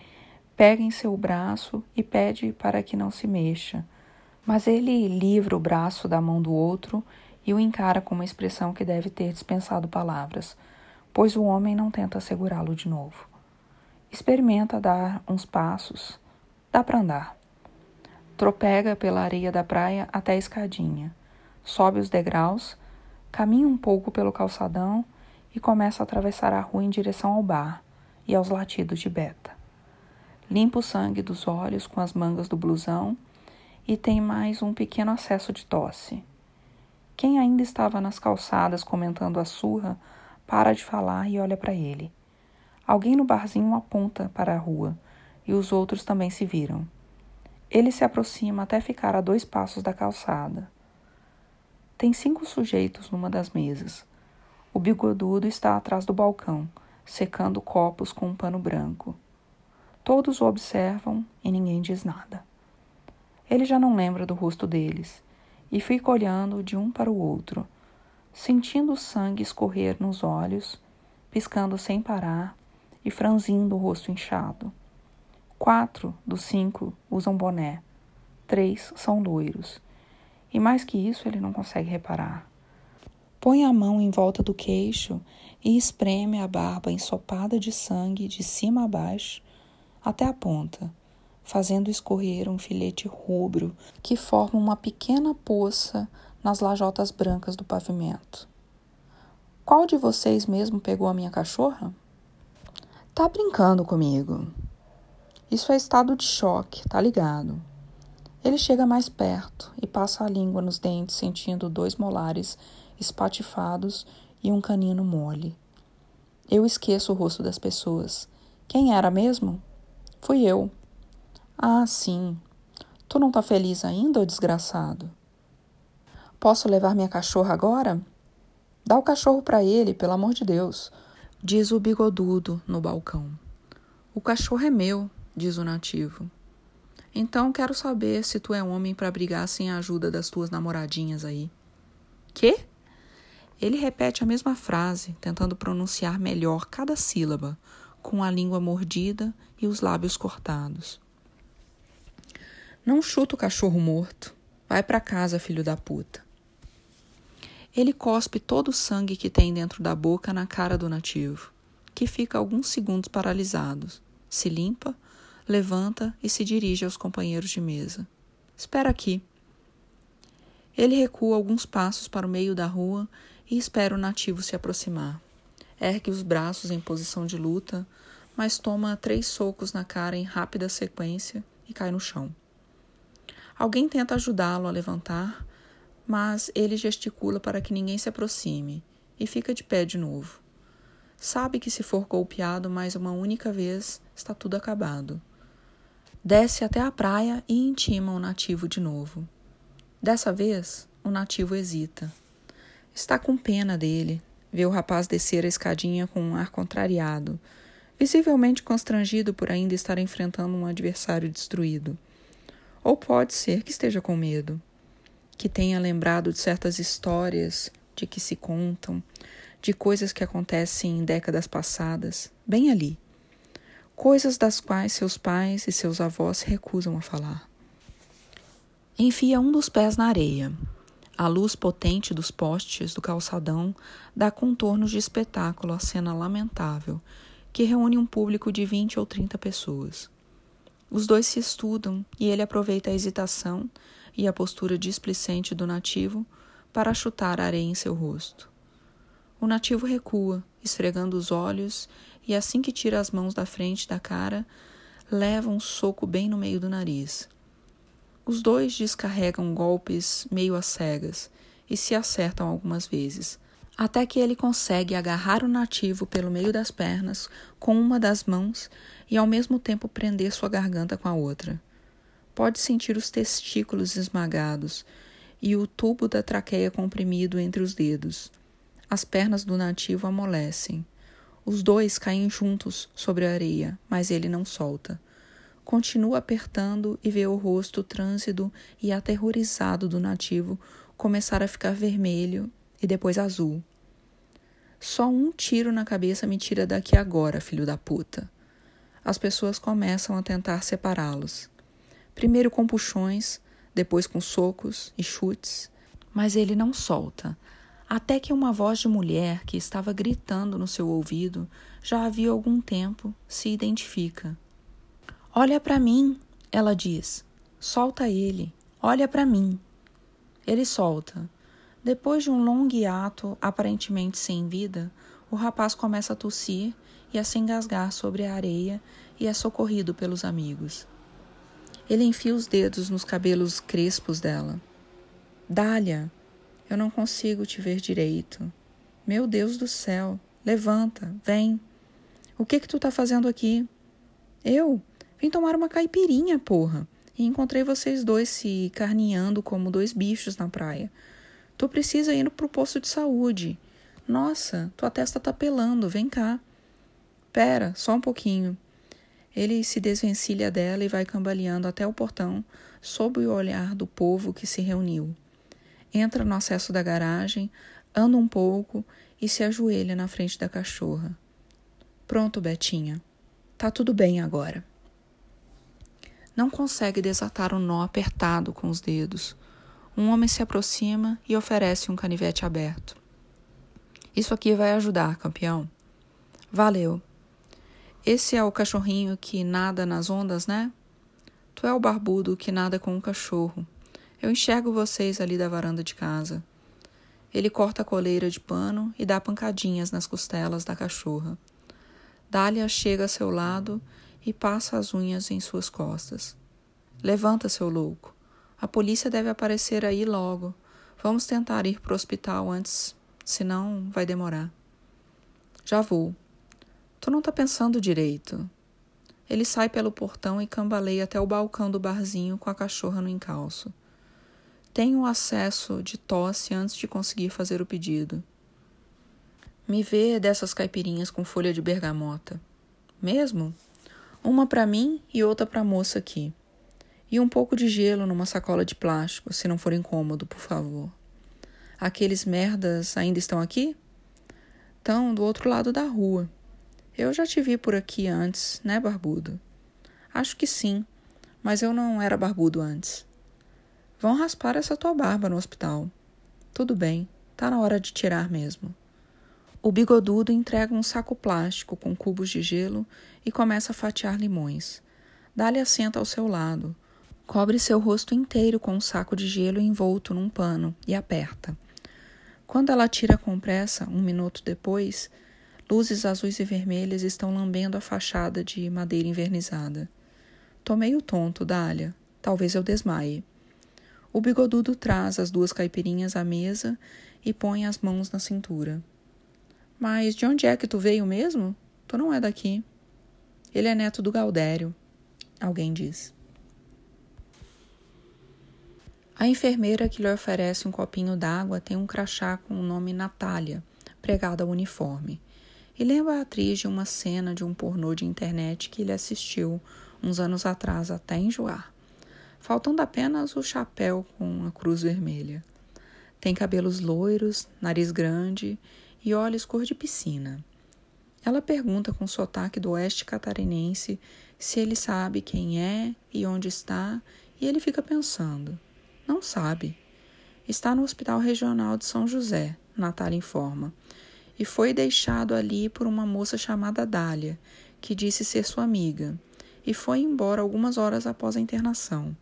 pega em seu braço e pede para que não se mexa, mas ele livra o braço da mão do outro e o encara com uma expressão que deve ter dispensado palavras, pois o homem não tenta segurá-lo de novo. Experimenta dar uns passos. Dá para andar. Tropega pela areia da praia até a escadinha. Sobe os degraus Caminha um pouco pelo calçadão e começa a atravessar a rua em direção ao bar e aos latidos de Beta. Limpa o sangue dos olhos com as mangas do blusão e tem mais um pequeno acesso de tosse. Quem ainda estava nas calçadas comentando a surra para de falar e olha para ele. Alguém no barzinho aponta para a rua e os outros também se viram. Ele se aproxima até ficar a dois passos da calçada. Tem cinco sujeitos numa das mesas. O bigodudo está atrás do balcão, secando copos com um pano branco. Todos o observam e ninguém diz nada. Ele já não lembra do rosto deles e fica olhando de um para o outro, sentindo o sangue escorrer nos olhos, piscando sem parar e franzindo o rosto inchado. Quatro dos cinco usam boné, três são loiros e mais que isso, ele não consegue reparar. Põe a mão em volta do queixo e espreme a barba ensopada de sangue de cima a baixo até a ponta, fazendo escorrer um filete rubro que forma uma pequena poça nas lajotas brancas do pavimento. Qual de vocês mesmo pegou a minha cachorra? Tá brincando comigo. Isso é estado de choque, tá ligado? Ele chega mais perto e passa a língua nos dentes, sentindo dois molares espatifados e um canino mole. Eu esqueço o rosto das pessoas. Quem era mesmo? Fui eu. Ah, sim. Tu não tá feliz ainda, ô desgraçado? Posso levar minha cachorra agora? Dá o cachorro para ele, pelo amor de Deus, diz o bigodudo no balcão. O cachorro é meu, diz o nativo. Então quero saber se tu é homem para brigar sem a ajuda das tuas namoradinhas aí. Quê? Ele repete a mesma frase, tentando pronunciar melhor cada sílaba, com a língua mordida e os lábios cortados. Não chuta o cachorro morto. Vai para casa, filho da puta. Ele cospe todo o sangue que tem dentro da boca na cara do nativo, que fica alguns segundos paralisados, se limpa levanta e se dirige aos companheiros de mesa. Espera aqui. Ele recua alguns passos para o meio da rua e espera o nativo se aproximar. Ergue os braços em posição de luta, mas toma três socos na cara em rápida sequência e cai no chão. Alguém tenta ajudá-lo a levantar, mas ele gesticula para que ninguém se aproxime e fica de pé de novo. Sabe que se for golpeado mais uma única vez, está tudo acabado. Desce até a praia e intima o nativo de novo. Dessa vez, o nativo hesita. Está com pena dele, Vê o rapaz descer a escadinha com um ar contrariado, visivelmente constrangido por ainda estar enfrentando um adversário destruído. Ou pode ser que esteja com medo, que tenha lembrado de certas histórias de que se contam, de coisas que acontecem em décadas passadas, bem ali. Coisas das quais seus pais e seus avós recusam a falar. Enfia um dos pés na areia. A luz potente dos postes do calçadão dá contornos de espetáculo à cena lamentável que reúne um público de 20 ou 30 pessoas. Os dois se estudam e ele aproveita a hesitação e a postura displicente do nativo para chutar a areia em seu rosto. O nativo recua, esfregando os olhos, e assim que tira as mãos da frente da cara, leva um soco bem no meio do nariz. Os dois descarregam golpes meio às cegas e se acertam algumas vezes, até que ele consegue agarrar o nativo pelo meio das pernas com uma das mãos e ao mesmo tempo prender sua garganta com a outra. Pode sentir os testículos esmagados e o tubo da traqueia comprimido entre os dedos. As pernas do nativo amolecem. Os dois caem juntos sobre a areia, mas ele não solta. Continua apertando e vê o rosto trânsito e aterrorizado do nativo começar a ficar vermelho e depois azul. Só um tiro na cabeça me tira daqui agora, filho da puta. As pessoas começam a tentar separá-los. Primeiro com puxões, depois com socos e chutes, mas ele não solta. Até que uma voz de mulher que estava gritando no seu ouvido já havia algum tempo se identifica. Olha para mim, ela diz. Solta ele. Olha para mim. Ele solta. Depois de um longo hiato, aparentemente sem vida, o rapaz começa a tossir e a se engasgar sobre a areia e é socorrido pelos amigos. Ele enfia os dedos nos cabelos crespos dela. Dália, eu não consigo te ver direito. Meu Deus do céu, levanta, vem. O que que tu tá fazendo aqui? Eu? Vim tomar uma caipirinha, porra. E encontrei vocês dois se carneando como dois bichos na praia. Tu precisa ir pro posto de saúde. Nossa, tua testa tá pelando, vem cá. Pera, só um pouquinho. Ele se desvencilha dela e vai cambaleando até o portão, sob o olhar do povo que se reuniu. Entra no acesso da garagem, anda um pouco e se ajoelha na frente da cachorra. Pronto, Betinha. Tá tudo bem agora. Não consegue desatar o um nó apertado com os dedos. Um homem se aproxima e oferece um canivete aberto. Isso aqui vai ajudar, campeão. Valeu. Esse é o cachorrinho que nada nas ondas, né? Tu é o barbudo que nada com o cachorro. Eu enxergo vocês ali da varanda de casa. Ele corta a coleira de pano e dá pancadinhas nas costelas da cachorra. Dália chega a seu lado e passa as unhas em suas costas. Levanta, seu louco. A polícia deve aparecer aí logo. Vamos tentar ir para o hospital antes, senão vai demorar. Já vou. Tu não tá pensando direito. Ele sai pelo portão e cambaleia até o balcão do barzinho com a cachorra no encalço. Tenho acesso de tosse antes de conseguir fazer o pedido. Me vê dessas caipirinhas com folha de bergamota. Mesmo? Uma para mim e outra para a moça aqui. E um pouco de gelo numa sacola de plástico, se não for incômodo, por favor. Aqueles merdas ainda estão aqui? Estão do outro lado da rua. Eu já te vi por aqui antes, né, barbudo? Acho que sim, mas eu não era barbudo antes. Vão raspar essa tua barba no hospital. Tudo bem, tá na hora de tirar mesmo. O bigodudo entrega um saco plástico com cubos de gelo e começa a fatiar limões. Dá-lhe assenta ao seu lado Cobre seu rosto inteiro com um saco de gelo envolto num pano e aperta. Quando ela tira com pressa, um minuto depois, luzes azuis e vermelhas estão lambendo a fachada de madeira invernizada. Tô meio tonto, Dália. Talvez eu desmaie. O bigodudo traz as duas caipirinhas à mesa e põe as mãos na cintura. Mas de onde é que tu veio mesmo? Tu não é daqui. Ele é neto do Galdério, alguém diz. A enfermeira que lhe oferece um copinho d'água tem um crachá com o nome Natália, pregado ao uniforme, e lembra a atriz de uma cena de um pornô de internet que ele assistiu uns anos atrás até enjoar, faltando apenas o chapéu com a cruz vermelha. Tem cabelos loiros, nariz grande e olhos cor de piscina. Ela pergunta com sotaque do oeste catarinense se ele sabe quem é e onde está, e ele fica pensando. Não sabe. Está no Hospital Regional de São José, Natália informa, e foi deixado ali por uma moça chamada Dália, que disse ser sua amiga, e foi embora algumas horas após a internação.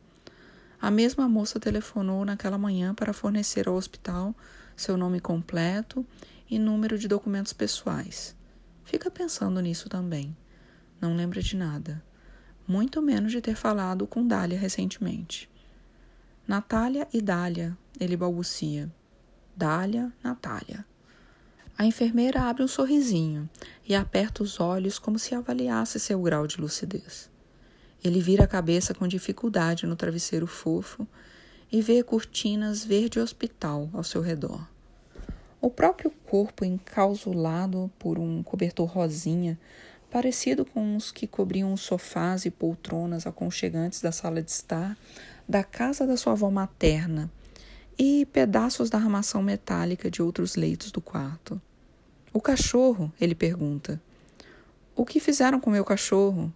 A mesma moça telefonou naquela manhã para fornecer ao hospital seu nome completo e número de documentos pessoais. Fica pensando nisso também. Não lembra de nada. Muito menos de ter falado com Dália recentemente. Natália e Dália, ele balbucia. Dália, Natália. A enfermeira abre um sorrisinho e aperta os olhos como se avaliasse seu grau de lucidez. Ele vira a cabeça com dificuldade no travesseiro fofo e vê cortinas verde hospital ao seu redor. O próprio corpo encausulado por um cobertor rosinha, parecido com os que cobriam os sofás e poltronas aconchegantes da sala de estar da casa da sua avó materna, e pedaços da armação metálica de outros leitos do quarto. O cachorro, ele pergunta. O que fizeram com meu cachorro?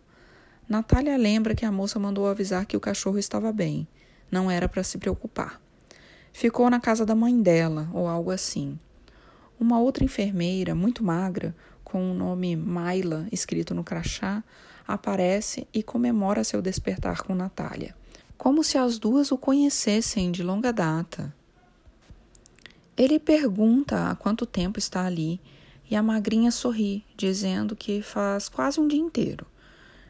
Natália lembra que a moça mandou avisar que o cachorro estava bem, não era para se preocupar. Ficou na casa da mãe dela, ou algo assim. Uma outra enfermeira, muito magra, com o nome Maila escrito no crachá, aparece e comemora seu despertar com Natália, como se as duas o conhecessem de longa data. Ele pergunta há quanto tempo está ali e a magrinha sorri, dizendo que faz quase um dia inteiro.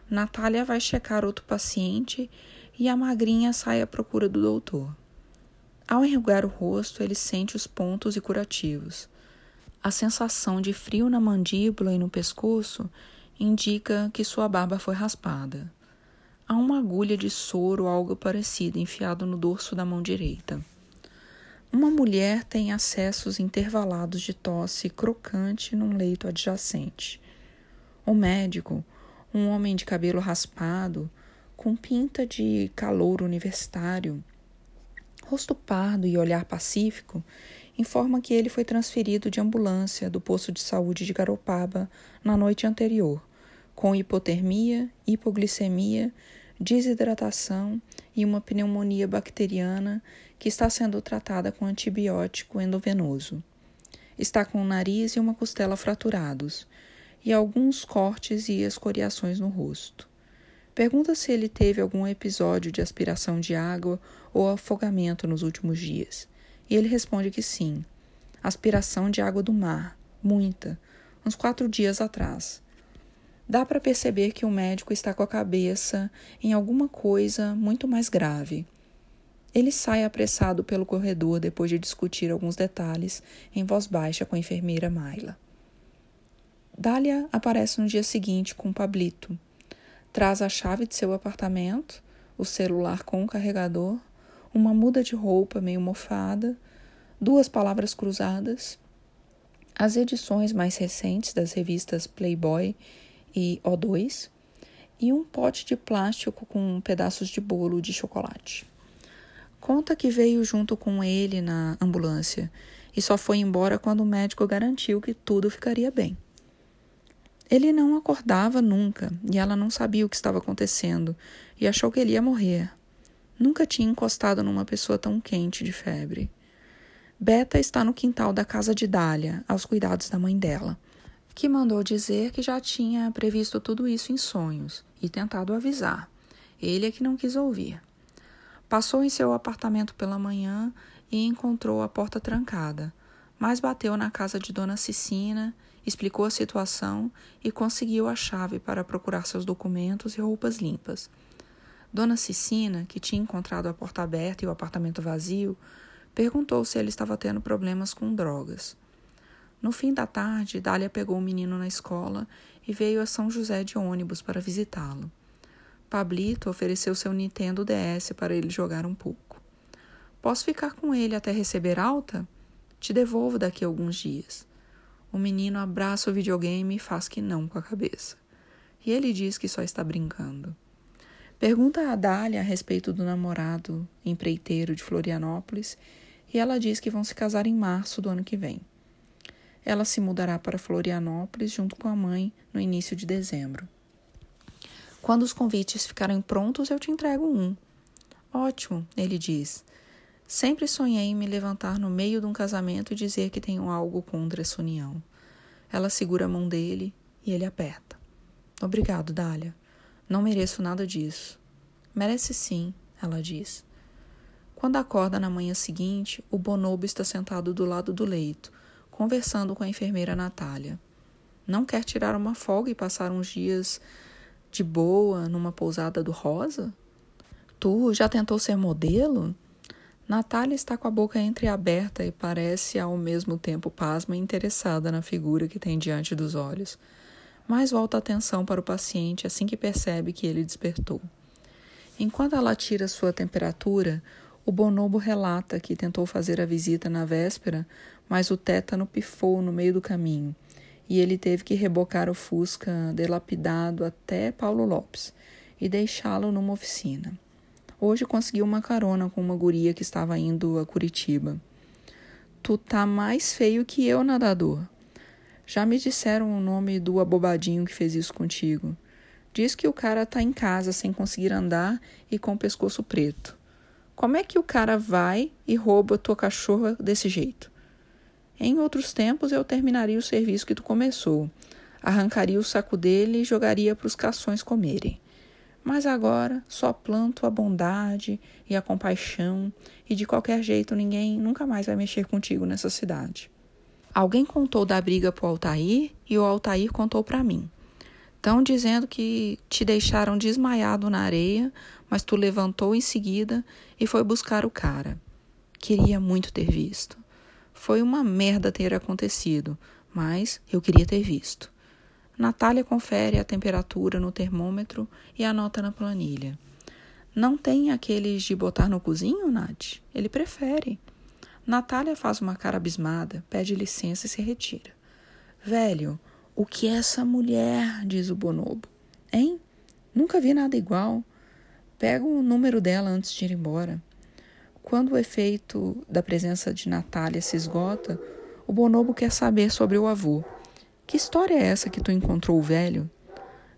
Natália vai checar outro paciente e a magrinha sai à procura do doutor. Ao enrugar o rosto, ele sente os pontos e curativos. A sensação de frio na mandíbula e no pescoço indica que sua barba foi raspada. Há uma agulha de soro ou algo parecido enfiado no dorso da mão direita. Uma mulher tem acessos intervalados de tosse crocante num leito adjacente. O médico, um homem de cabelo raspado, com pinta de calor universitário, rosto pardo e olhar pacífico, informa que ele foi transferido de ambulância do posto de saúde de Garopaba na noite anterior, com hipotermia, hipoglicemia, desidratação e uma pneumonia bacteriana que está sendo tratada com antibiótico endovenoso. Está com o nariz e uma costela fraturados e alguns cortes e escoriações no rosto. Pergunta se ele teve algum episódio de aspiração de água ou afogamento nos últimos dias. E ele responde que sim. Aspiração de água do mar, muita, uns quatro dias atrás. Dá para perceber que o médico está com a cabeça em alguma coisa muito mais grave. Ele sai apressado pelo corredor depois de discutir alguns detalhes em voz baixa com a enfermeira Mayla. Dália aparece no dia seguinte com Pablito. Traz a chave de seu apartamento, o celular com o carregador, uma muda de roupa meio mofada, duas palavras cruzadas, as edições mais recentes das revistas Playboy e O2 e um pote de plástico com pedaços de bolo de chocolate. Conta que veio junto com ele na ambulância e só foi embora quando o médico garantiu que tudo ficaria bem. Ele não acordava nunca e ela não sabia o que estava acontecendo e achou que ele ia morrer. Nunca tinha encostado numa pessoa tão quente de febre. Beta está no quintal da casa de Dália, aos cuidados da mãe dela, que mandou dizer que já tinha previsto tudo isso em sonhos e tentado avisar. Ele é que não quis ouvir. Passou em seu apartamento pela manhã e encontrou a porta trancada, mas bateu na casa de Dona Cicina explicou a situação e conseguiu a chave para procurar seus documentos e roupas limpas. Dona Cicina, que tinha encontrado a porta aberta e o apartamento vazio, perguntou se ele estava tendo problemas com drogas. No fim da tarde, Dália pegou o menino na escola e veio a São José de ônibus para visitá-lo. Pablito ofereceu seu Nintendo DS para ele jogar um pouco. Posso ficar com ele até receber alta? Te devolvo daqui a alguns dias. O menino abraça o videogame e faz que não com a cabeça. E ele diz que só está brincando. Pergunta a Dália a respeito do namorado empreiteiro de Florianópolis e ela diz que vão se casar em março do ano que vem. Ela se mudará para Florianópolis junto com a mãe no início de dezembro. Quando os convites ficarem prontos, eu te entrego um. Ótimo, ele diz. Sempre sonhei em me levantar no meio de um casamento e dizer que tenho algo contra essa união. Ela segura a mão dele e ele aperta. Obrigado, Dália. Não mereço nada disso. Merece sim, ela diz. Quando acorda na manhã seguinte, o bonobo está sentado do lado do leito, conversando com a enfermeira Natália. Não quer tirar uma folga e passar uns dias de boa numa pousada do Rosa? Tu já tentou ser modelo? Natália está com a boca entreaberta e parece ao mesmo tempo pasma e interessada na figura que tem diante dos olhos, mas volta a atenção para o paciente assim que percebe que ele despertou. Enquanto ela tira sua temperatura, o bonobo relata que tentou fazer a visita na véspera, mas o tétano pifou no meio do caminho e ele teve que rebocar o Fusca delapidado até Paulo Lopes e deixá-lo numa oficina. Hoje conseguiu uma carona com uma guria que estava indo a Curitiba. Tu tá mais feio que eu, nadador. Já me disseram o nome do abobadinho que fez isso contigo. Diz que o cara tá em casa sem conseguir andar e com o pescoço preto. Como é que o cara vai e rouba tua cachorra desse jeito? Em outros tempos eu terminaria o serviço que tu começou, arrancaria o saco dele e jogaria para os cações comerem. Mas agora só planto a bondade e a compaixão, e de qualquer jeito ninguém nunca mais vai mexer contigo nessa cidade. Alguém contou da briga pro Altair e o Altair contou para mim. Estão dizendo que te deixaram desmaiado na areia, mas tu levantou em seguida e foi buscar o cara. Queria muito ter visto. Foi uma merda ter acontecido, mas eu queria ter visto. Natália confere a temperatura no termômetro e anota na planilha. Não tem aqueles de botar no cozinho, Nath? Ele prefere. Natália faz uma cara abismada, pede licença e se retira. Velho, o que é essa mulher? diz o bonobo. Hein? Nunca vi nada igual. Pega o número dela antes de ir embora. Quando o efeito da presença de Natália se esgota, o bonobo quer saber sobre o avô. Que história é essa que tu encontrou o velho?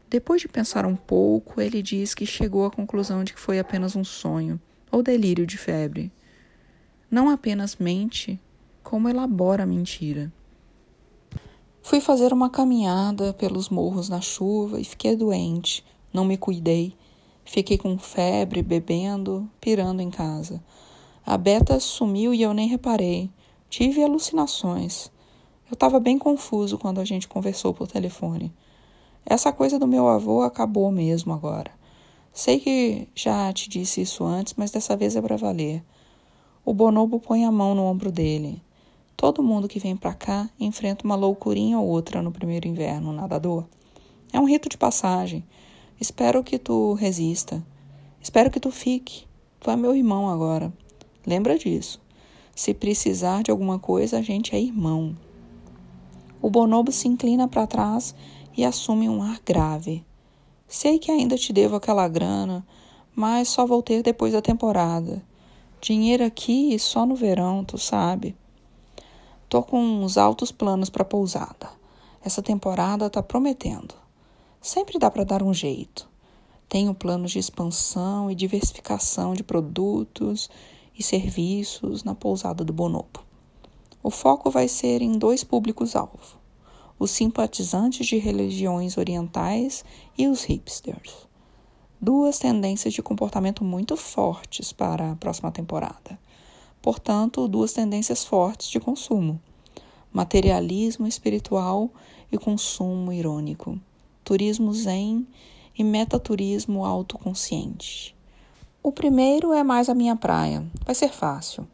Depois de pensar um pouco, ele diz que chegou à conclusão de que foi apenas um sonho ou delírio de febre. Não apenas mente, como elabora a mentira. Fui fazer uma caminhada pelos morros na chuva e fiquei doente. Não me cuidei. Fiquei com febre, bebendo, pirando em casa. A Beta sumiu e eu nem reparei. Tive alucinações. Eu estava bem confuso quando a gente conversou por telefone. Essa coisa do meu avô acabou mesmo agora. Sei que já te disse isso antes, mas dessa vez é para valer. O bonobo põe a mão no ombro dele. Todo mundo que vem para cá enfrenta uma loucurinha ou outra no primeiro inverno nadador. É um rito de passagem. Espero que tu resista. Espero que tu fique. Tu é meu irmão agora. Lembra disso. Se precisar de alguma coisa, a gente é irmão. O bonobo se inclina para trás e assume um ar grave. Sei que ainda te devo aquela grana, mas só vou ter depois da temporada. Dinheiro aqui só no verão, tu sabe. Tô com uns altos planos para pousada. Essa temporada tá prometendo. Sempre dá para dar um jeito. Tenho planos de expansão e diversificação de produtos e serviços na pousada do Bonobo. O foco vai ser em dois públicos-alvo: os simpatizantes de religiões orientais e os hipsters. Duas tendências de comportamento muito fortes para a próxima temporada. Portanto, duas tendências fortes de consumo: materialismo espiritual e consumo irônico, turismo zen e metaturismo autoconsciente. O primeiro é mais a minha praia, vai ser fácil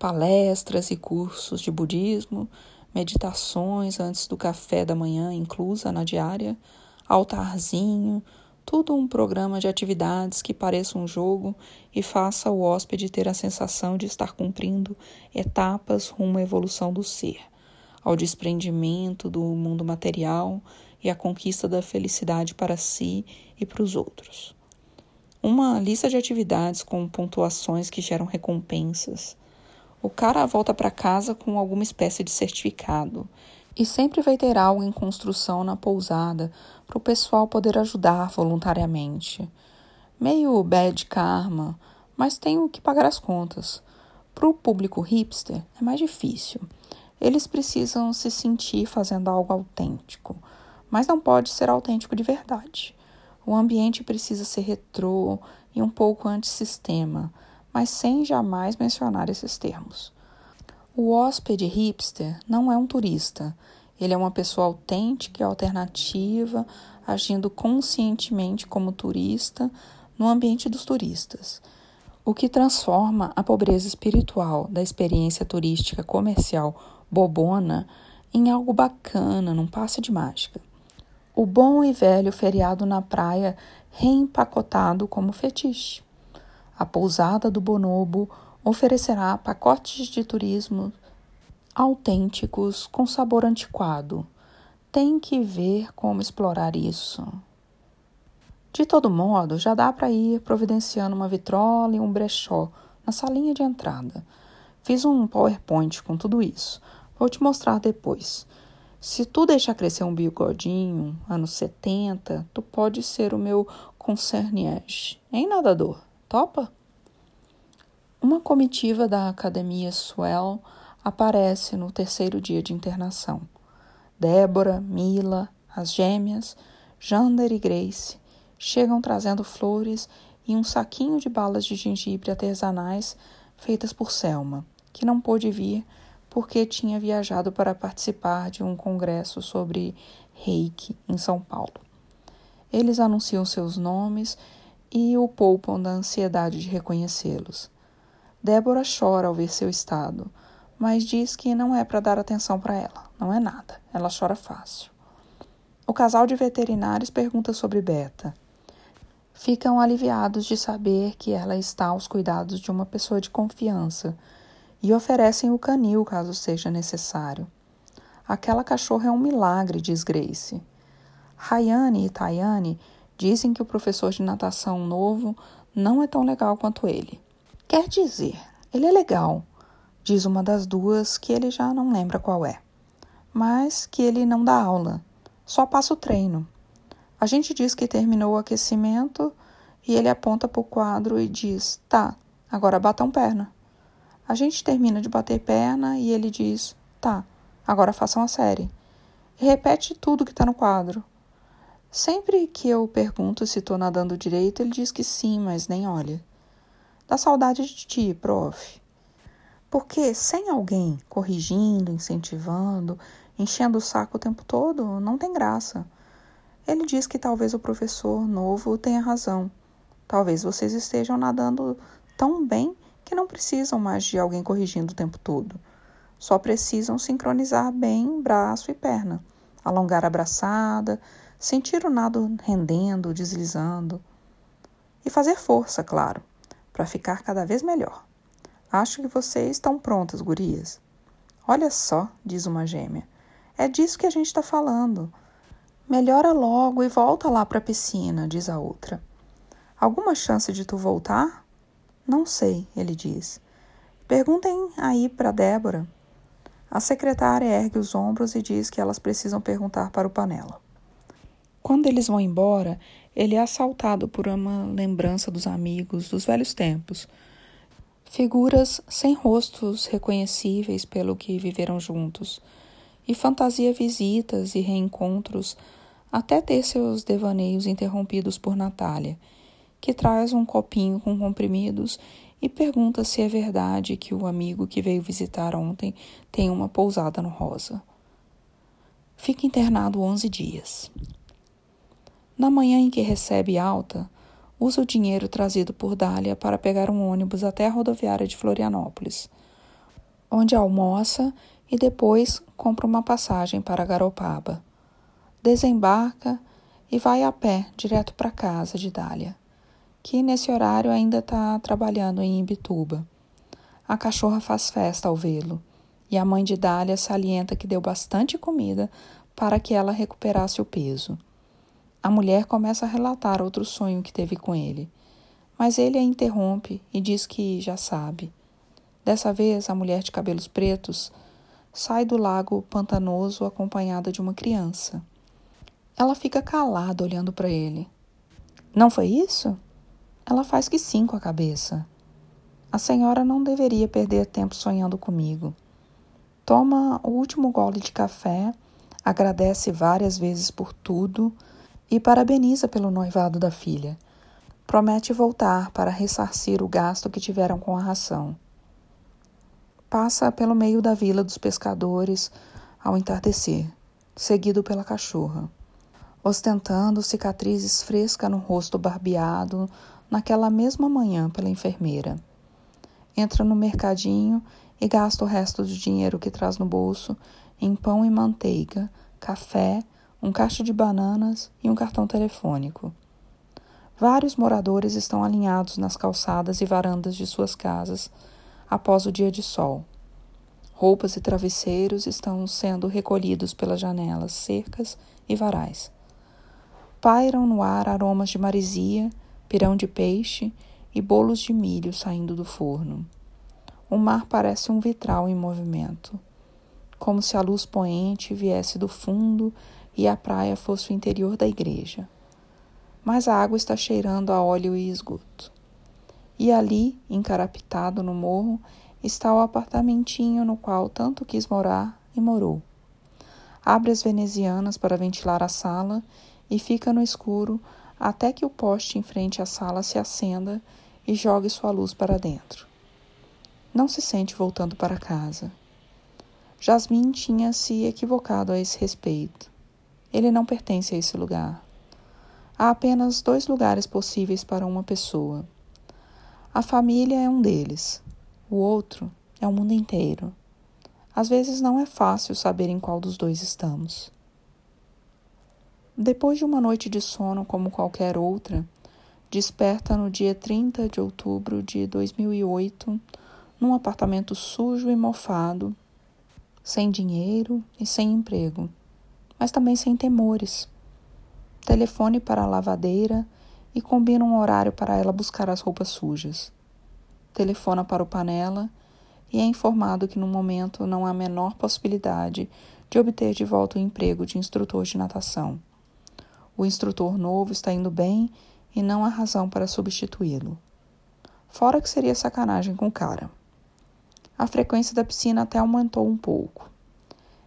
palestras e cursos de budismo, meditações antes do café da manhã inclusa na diária, altarzinho, tudo um programa de atividades que pareça um jogo e faça o hóspede ter a sensação de estar cumprindo etapas rumo à evolução do ser, ao desprendimento do mundo material e à conquista da felicidade para si e para os outros. Uma lista de atividades com pontuações que geram recompensas. O cara volta para casa com alguma espécie de certificado. E sempre vai ter algo em construção na pousada para o pessoal poder ajudar voluntariamente. Meio bad karma, mas tenho que pagar as contas. Para o público hipster é mais difícil. Eles precisam se sentir fazendo algo autêntico, mas não pode ser autêntico de verdade. O ambiente precisa ser retrô e um pouco antissistema, mas sem jamais mencionar esses termos. O hóspede hipster não é um turista. Ele é uma pessoa autêntica e alternativa, agindo conscientemente como turista no ambiente dos turistas o que transforma a pobreza espiritual da experiência turística comercial bobona em algo bacana, num passe de mágica. O bom e velho feriado na praia reempacotado como fetiche. A pousada do Bonobo oferecerá pacotes de turismo autênticos com sabor antiquado. Tem que ver como explorar isso. De todo modo, já dá para ir providenciando uma vitrola e um brechó na salinha de entrada. Fiz um PowerPoint com tudo isso. Vou te mostrar depois. Se tu deixar crescer um bigodinho, anos 70, tu pode ser o meu concierge. Hein, nadador? Topa? Uma comitiva da Academia Swell aparece no terceiro dia de internação. Débora, Mila, as gêmeas, Jander e Grace chegam trazendo flores e um saquinho de balas de gengibre artesanais feitas por Selma, que não pôde vir porque tinha viajado para participar de um congresso sobre reiki em São Paulo. Eles anunciam seus nomes e o poupam da ansiedade de reconhecê-los. Débora chora ao ver seu estado, mas diz que não é para dar atenção para ela, não é nada, ela chora fácil. O casal de veterinários pergunta sobre Beta ficam aliviados de saber que ela está aos cuidados de uma pessoa de confiança e oferecem o canil caso seja necessário. Aquela cachorra é um milagre, diz Grace. Rayane e Tayane dizem que o professor de natação novo não é tão legal quanto ele. Quer dizer, ele é legal, diz uma das duas que ele já não lembra qual é, mas que ele não dá aula, só passa o treino. A gente diz que terminou o aquecimento e ele aponta para o quadro e diz: Tá, agora batam perna. A gente termina de bater perna e ele diz: Tá, agora façam a série. E repete tudo que está no quadro. Sempre que eu pergunto se estou nadando direito, ele diz que sim, mas nem olha. Dá saudade de ti, prof. Porque sem alguém corrigindo, incentivando, enchendo o saco o tempo todo, não tem graça. Ele diz que talvez o professor novo tenha razão. Talvez vocês estejam nadando tão bem que não precisam mais de alguém corrigindo o tempo todo. Só precisam sincronizar bem braço e perna, alongar a braçada, sentir o nado rendendo, deslizando. E fazer força, claro, para ficar cada vez melhor. Acho que vocês estão prontas, gurias. Olha só, diz uma gêmea. É disso que a gente está falando. Melhora logo e volta lá para a piscina, diz a outra. Alguma chance de tu voltar? Não sei, ele diz. Perguntem aí para Débora. A secretária ergue os ombros e diz que elas precisam perguntar para o Panela. Quando eles vão embora, ele é assaltado por uma lembrança dos amigos dos velhos tempos. Figuras sem rostos reconhecíveis pelo que viveram juntos, e fantasia visitas e reencontros até ter seus devaneios interrompidos por Natália, que traz um copinho com comprimidos e pergunta se é verdade que o amigo que veio visitar ontem tem uma pousada no Rosa. Fica internado 11 dias. Na manhã em que recebe alta, usa o dinheiro trazido por Dália para pegar um ônibus até a rodoviária de Florianópolis, onde almoça e depois compra uma passagem para Garopaba desembarca e vai a pé direto para casa de Dália, que nesse horário ainda está trabalhando em Imbituba. A cachorra faz festa ao vê-lo e a mãe de Dália salienta que deu bastante comida para que ela recuperasse o peso. A mulher começa a relatar outro sonho que teve com ele, mas ele a interrompe e diz que já sabe. Dessa vez, a mulher de cabelos pretos sai do lago pantanoso acompanhada de uma criança. Ela fica calada olhando para ele. Não foi isso? Ela faz que sim com a cabeça. A senhora não deveria perder tempo sonhando comigo. Toma o último gole de café, agradece várias vezes por tudo e parabeniza pelo noivado da filha. Promete voltar para ressarcir o gasto que tiveram com a ração. Passa pelo meio da vila dos pescadores ao entardecer, seguido pela cachorra, ostentando cicatrizes frescas no rosto barbeado naquela mesma manhã pela enfermeira. Entra no mercadinho e gasta o resto do dinheiro que traz no bolso em pão e manteiga, café, um caixa de bananas e um cartão telefônico. Vários moradores estão alinhados nas calçadas e varandas de suas casas após o dia de sol. Roupas e travesseiros estão sendo recolhidos pelas janelas, cercas e varais. Pairam no ar aromas de marisia, pirão de peixe e bolos de milho saindo do forno. O mar parece um vitral em movimento, como se a luz poente viesse do fundo e a praia fosse o interior da igreja. Mas a água está cheirando a óleo e esgoto. E ali, encarapitado no morro, está o apartamentinho no qual tanto quis morar e morou. Abre as venezianas para ventilar a sala e fica no escuro até que o poste em frente à sala se acenda e jogue sua luz para dentro. Não se sente voltando para casa. Jasmin tinha se equivocado a esse respeito. Ele não pertence a esse lugar. Há apenas dois lugares possíveis para uma pessoa a família é um deles, o outro é o mundo inteiro. Às vezes não é fácil saber em qual dos dois estamos. Depois de uma noite de sono como qualquer outra, desperta no dia 30 de outubro de 2008, num apartamento sujo e mofado, sem dinheiro e sem emprego, mas também sem temores. Telefone para a lavadeira e combina um horário para ela buscar as roupas sujas. Telefona para o Panela e é informado que no momento não há a menor possibilidade de obter de volta o emprego de instrutor de natação. O instrutor novo está indo bem e não há razão para substituí-lo. Fora que seria sacanagem com o cara. A frequência da piscina até aumentou um pouco.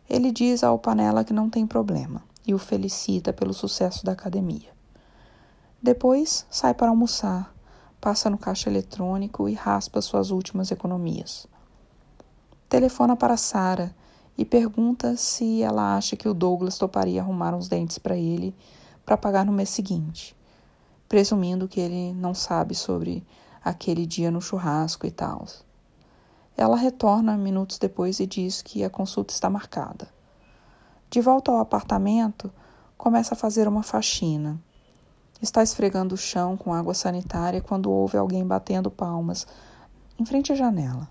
Ele diz ao Panela que não tem problema e o felicita pelo sucesso da academia. Depois sai para almoçar, passa no caixa eletrônico e raspa suas últimas economias. Telefona para Sara e pergunta se ela acha que o Douglas toparia arrumar uns dentes para ele para pagar no mês seguinte, presumindo que ele não sabe sobre aquele dia no churrasco e tal. Ela retorna minutos depois e diz que a consulta está marcada. De volta ao apartamento, começa a fazer uma faxina Está esfregando o chão com água sanitária quando ouve alguém batendo palmas em frente à janela.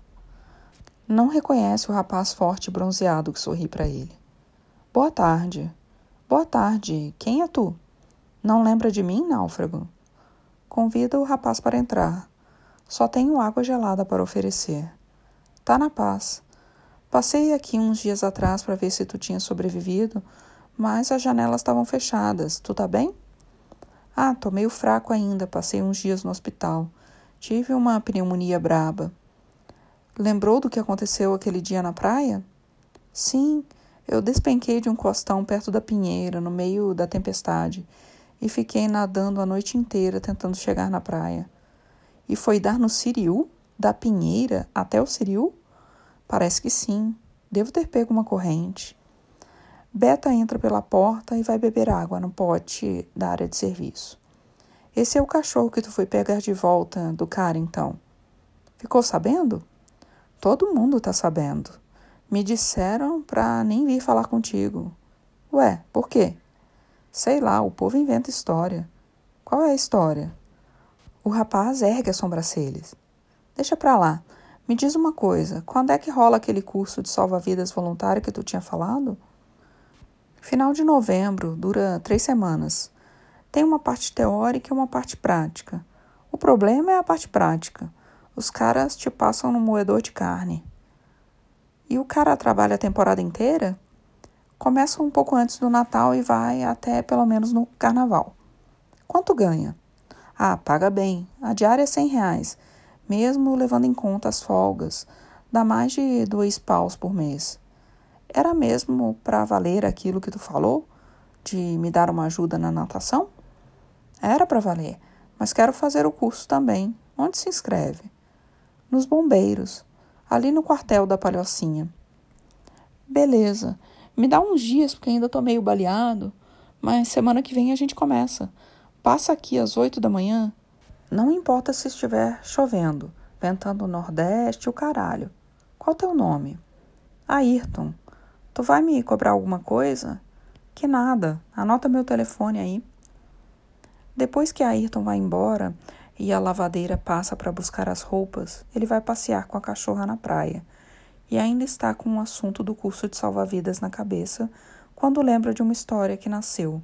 Não reconhece o rapaz forte e bronzeado que sorri para ele. Boa tarde. Boa tarde. Quem é tu? Não lembra de mim, náufrago? Convida o rapaz para entrar. Só tenho água gelada para oferecer. Tá na paz. Passei aqui uns dias atrás para ver se tu tinha sobrevivido, mas as janelas estavam fechadas. Tu tá bem? Ah, tô meio fraco ainda, passei uns dias no hospital. Tive uma pneumonia braba. Lembrou do que aconteceu aquele dia na praia? Sim, eu despenquei de um costão perto da pinheira, no meio da tempestade, e fiquei nadando a noite inteira tentando chegar na praia. E foi dar no Siriu? Da pinheira até o Siriu? Parece que sim. Devo ter pego uma corrente. Beta entra pela porta e vai beber água no pote da área de serviço. Esse é o cachorro que tu foi pegar de volta do cara, então. Ficou sabendo? Todo mundo tá sabendo. Me disseram pra nem vir falar contigo. Ué, por quê? Sei lá, o povo inventa história. Qual é a história? O rapaz ergue as sobrancelhas. Deixa pra lá. Me diz uma coisa, quando é que rola aquele curso de salva-vidas voluntário que tu tinha falado? Final de novembro, dura três semanas. Tem uma parte teórica e uma parte prática. O problema é a parte prática. Os caras te passam no moedor de carne. E o cara trabalha a temporada inteira? Começa um pouco antes do Natal e vai até pelo menos no Carnaval. Quanto ganha? Ah, paga bem. A diária é 100 reais mesmo levando em conta as folgas, dá mais de dois paus por mês. Era mesmo para valer aquilo que tu falou, de me dar uma ajuda na natação? Era para valer, mas quero fazer o curso também. Onde se inscreve? Nos bombeiros, ali no quartel da Palhocinha. Beleza, me dá uns dias porque ainda tô meio baleado, mas semana que vem a gente começa. Passa aqui às oito da manhã não importa se estiver chovendo, ventando o nordeste, o caralho. Qual teu nome? Ayrton. Tu vai me cobrar alguma coisa? Que nada. Anota meu telefone aí. Depois que Ayrton vai embora e a lavadeira passa para buscar as roupas, ele vai passear com a cachorra na praia e ainda está com o assunto do curso de salva-vidas na cabeça quando lembra de uma história que nasceu,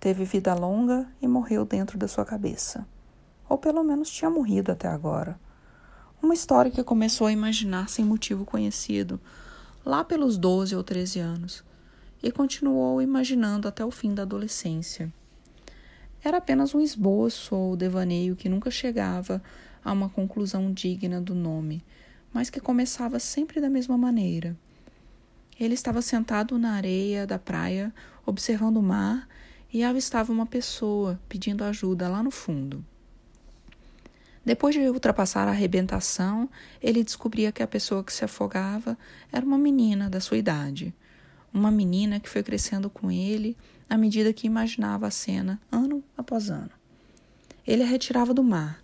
teve vida longa e morreu dentro da sua cabeça ou pelo menos tinha morrido até agora. Uma história que começou a imaginar sem motivo conhecido, lá pelos 12 ou 13 anos, e continuou imaginando até o fim da adolescência. Era apenas um esboço ou devaneio que nunca chegava a uma conclusão digna do nome, mas que começava sempre da mesma maneira. Ele estava sentado na areia da praia, observando o mar, e avistava uma pessoa pedindo ajuda lá no fundo. Depois de ultrapassar a arrebentação, ele descobria que a pessoa que se afogava era uma menina da sua idade. Uma menina que foi crescendo com ele à medida que imaginava a cena, ano após ano. Ele a retirava do mar.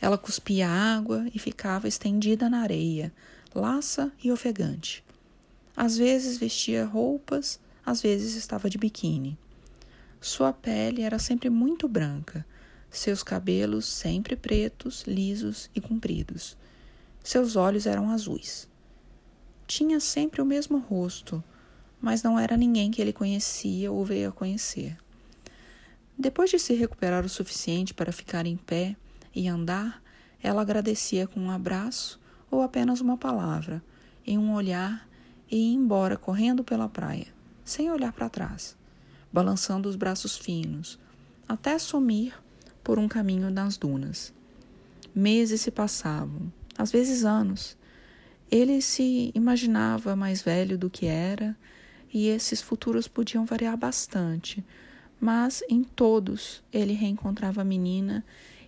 Ela cuspia água e ficava estendida na areia, laça e ofegante. Às vezes vestia roupas, às vezes estava de biquíni. Sua pele era sempre muito branca seus cabelos sempre pretos, lisos e compridos. Seus olhos eram azuis. Tinha sempre o mesmo rosto, mas não era ninguém que ele conhecia ou veio a conhecer. Depois de se recuperar o suficiente para ficar em pé e andar, ela agradecia com um abraço ou apenas uma palavra, em um olhar e ia embora correndo pela praia, sem olhar para trás, balançando os braços finos, até sumir por um caminho nas dunas. Meses se passavam, às vezes anos. Ele se imaginava mais velho do que era, e esses futuros podiam variar bastante, mas em todos ele reencontrava a menina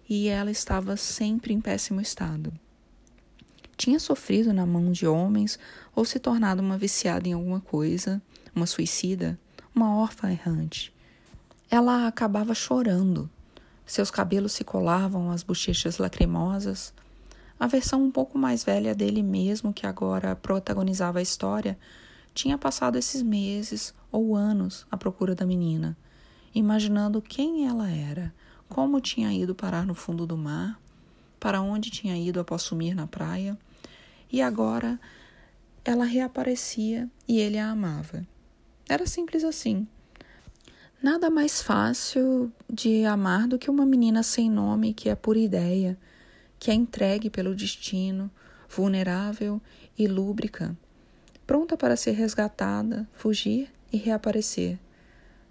e ela estava sempre em péssimo estado. Tinha sofrido na mão de homens ou se tornado uma viciada em alguma coisa, uma suicida, uma órfã errante. Ela acabava chorando seus cabelos se colavam às bochechas lacrimosas. A versão um pouco mais velha dele mesmo, que agora protagonizava a história, tinha passado esses meses ou anos à procura da menina, imaginando quem ela era, como tinha ido parar no fundo do mar, para onde tinha ido após sumir na praia, e agora ela reaparecia e ele a amava. Era simples assim. Nada mais fácil de amar do que uma menina sem nome que é por ideia, que é entregue pelo destino, vulnerável e lúbrica, pronta para ser resgatada, fugir e reaparecer.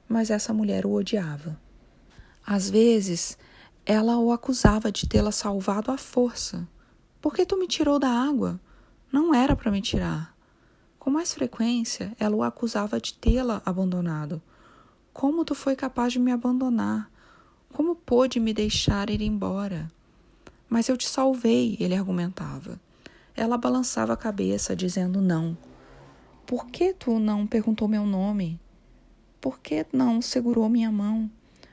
Mas essa mulher o odiava. Às vezes, ela o acusava de tê-la salvado à força. Por que tu me tirou da água? Não era para me tirar. Com mais frequência, ela o acusava de tê-la abandonado como tu foi capaz de me abandonar? Como pôde me deixar ir embora? Mas eu te salvei, ele argumentava. Ela balançava a cabeça, dizendo não. Por que tu não perguntou meu nome? Por que não segurou minha mão?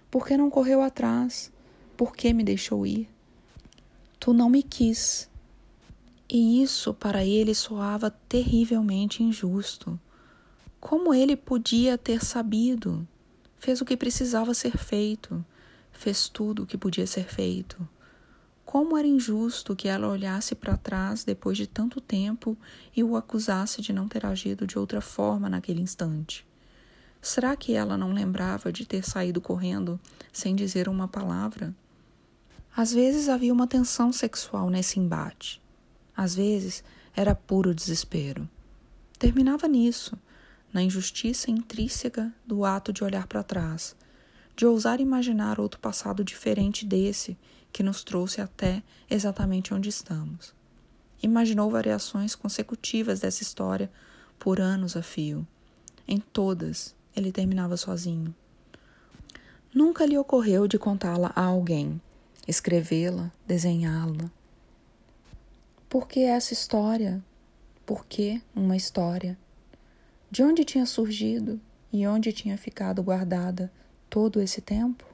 Por que não correu atrás? Por que me deixou ir? Tu não me quis. E isso para ele soava terrivelmente injusto. Como ele podia ter sabido? Fez o que precisava ser feito, fez tudo o que podia ser feito. Como era injusto que ela olhasse para trás depois de tanto tempo e o acusasse de não ter agido de outra forma naquele instante. Será que ela não lembrava de ter saído correndo sem dizer uma palavra? Às vezes havia uma tensão sexual nesse embate. Às vezes era puro desespero. Terminava nisso, na injustiça intrínseca do ato de olhar para trás, de ousar imaginar outro passado diferente desse que nos trouxe até exatamente onde estamos. Imaginou variações consecutivas dessa história por anos a fio. Em todas, ele terminava sozinho. Nunca lhe ocorreu de contá-la a alguém, escrevê-la, desenhá-la. Por que essa história? Por que uma história? De onde tinha surgido e onde tinha ficado guardada todo esse tempo?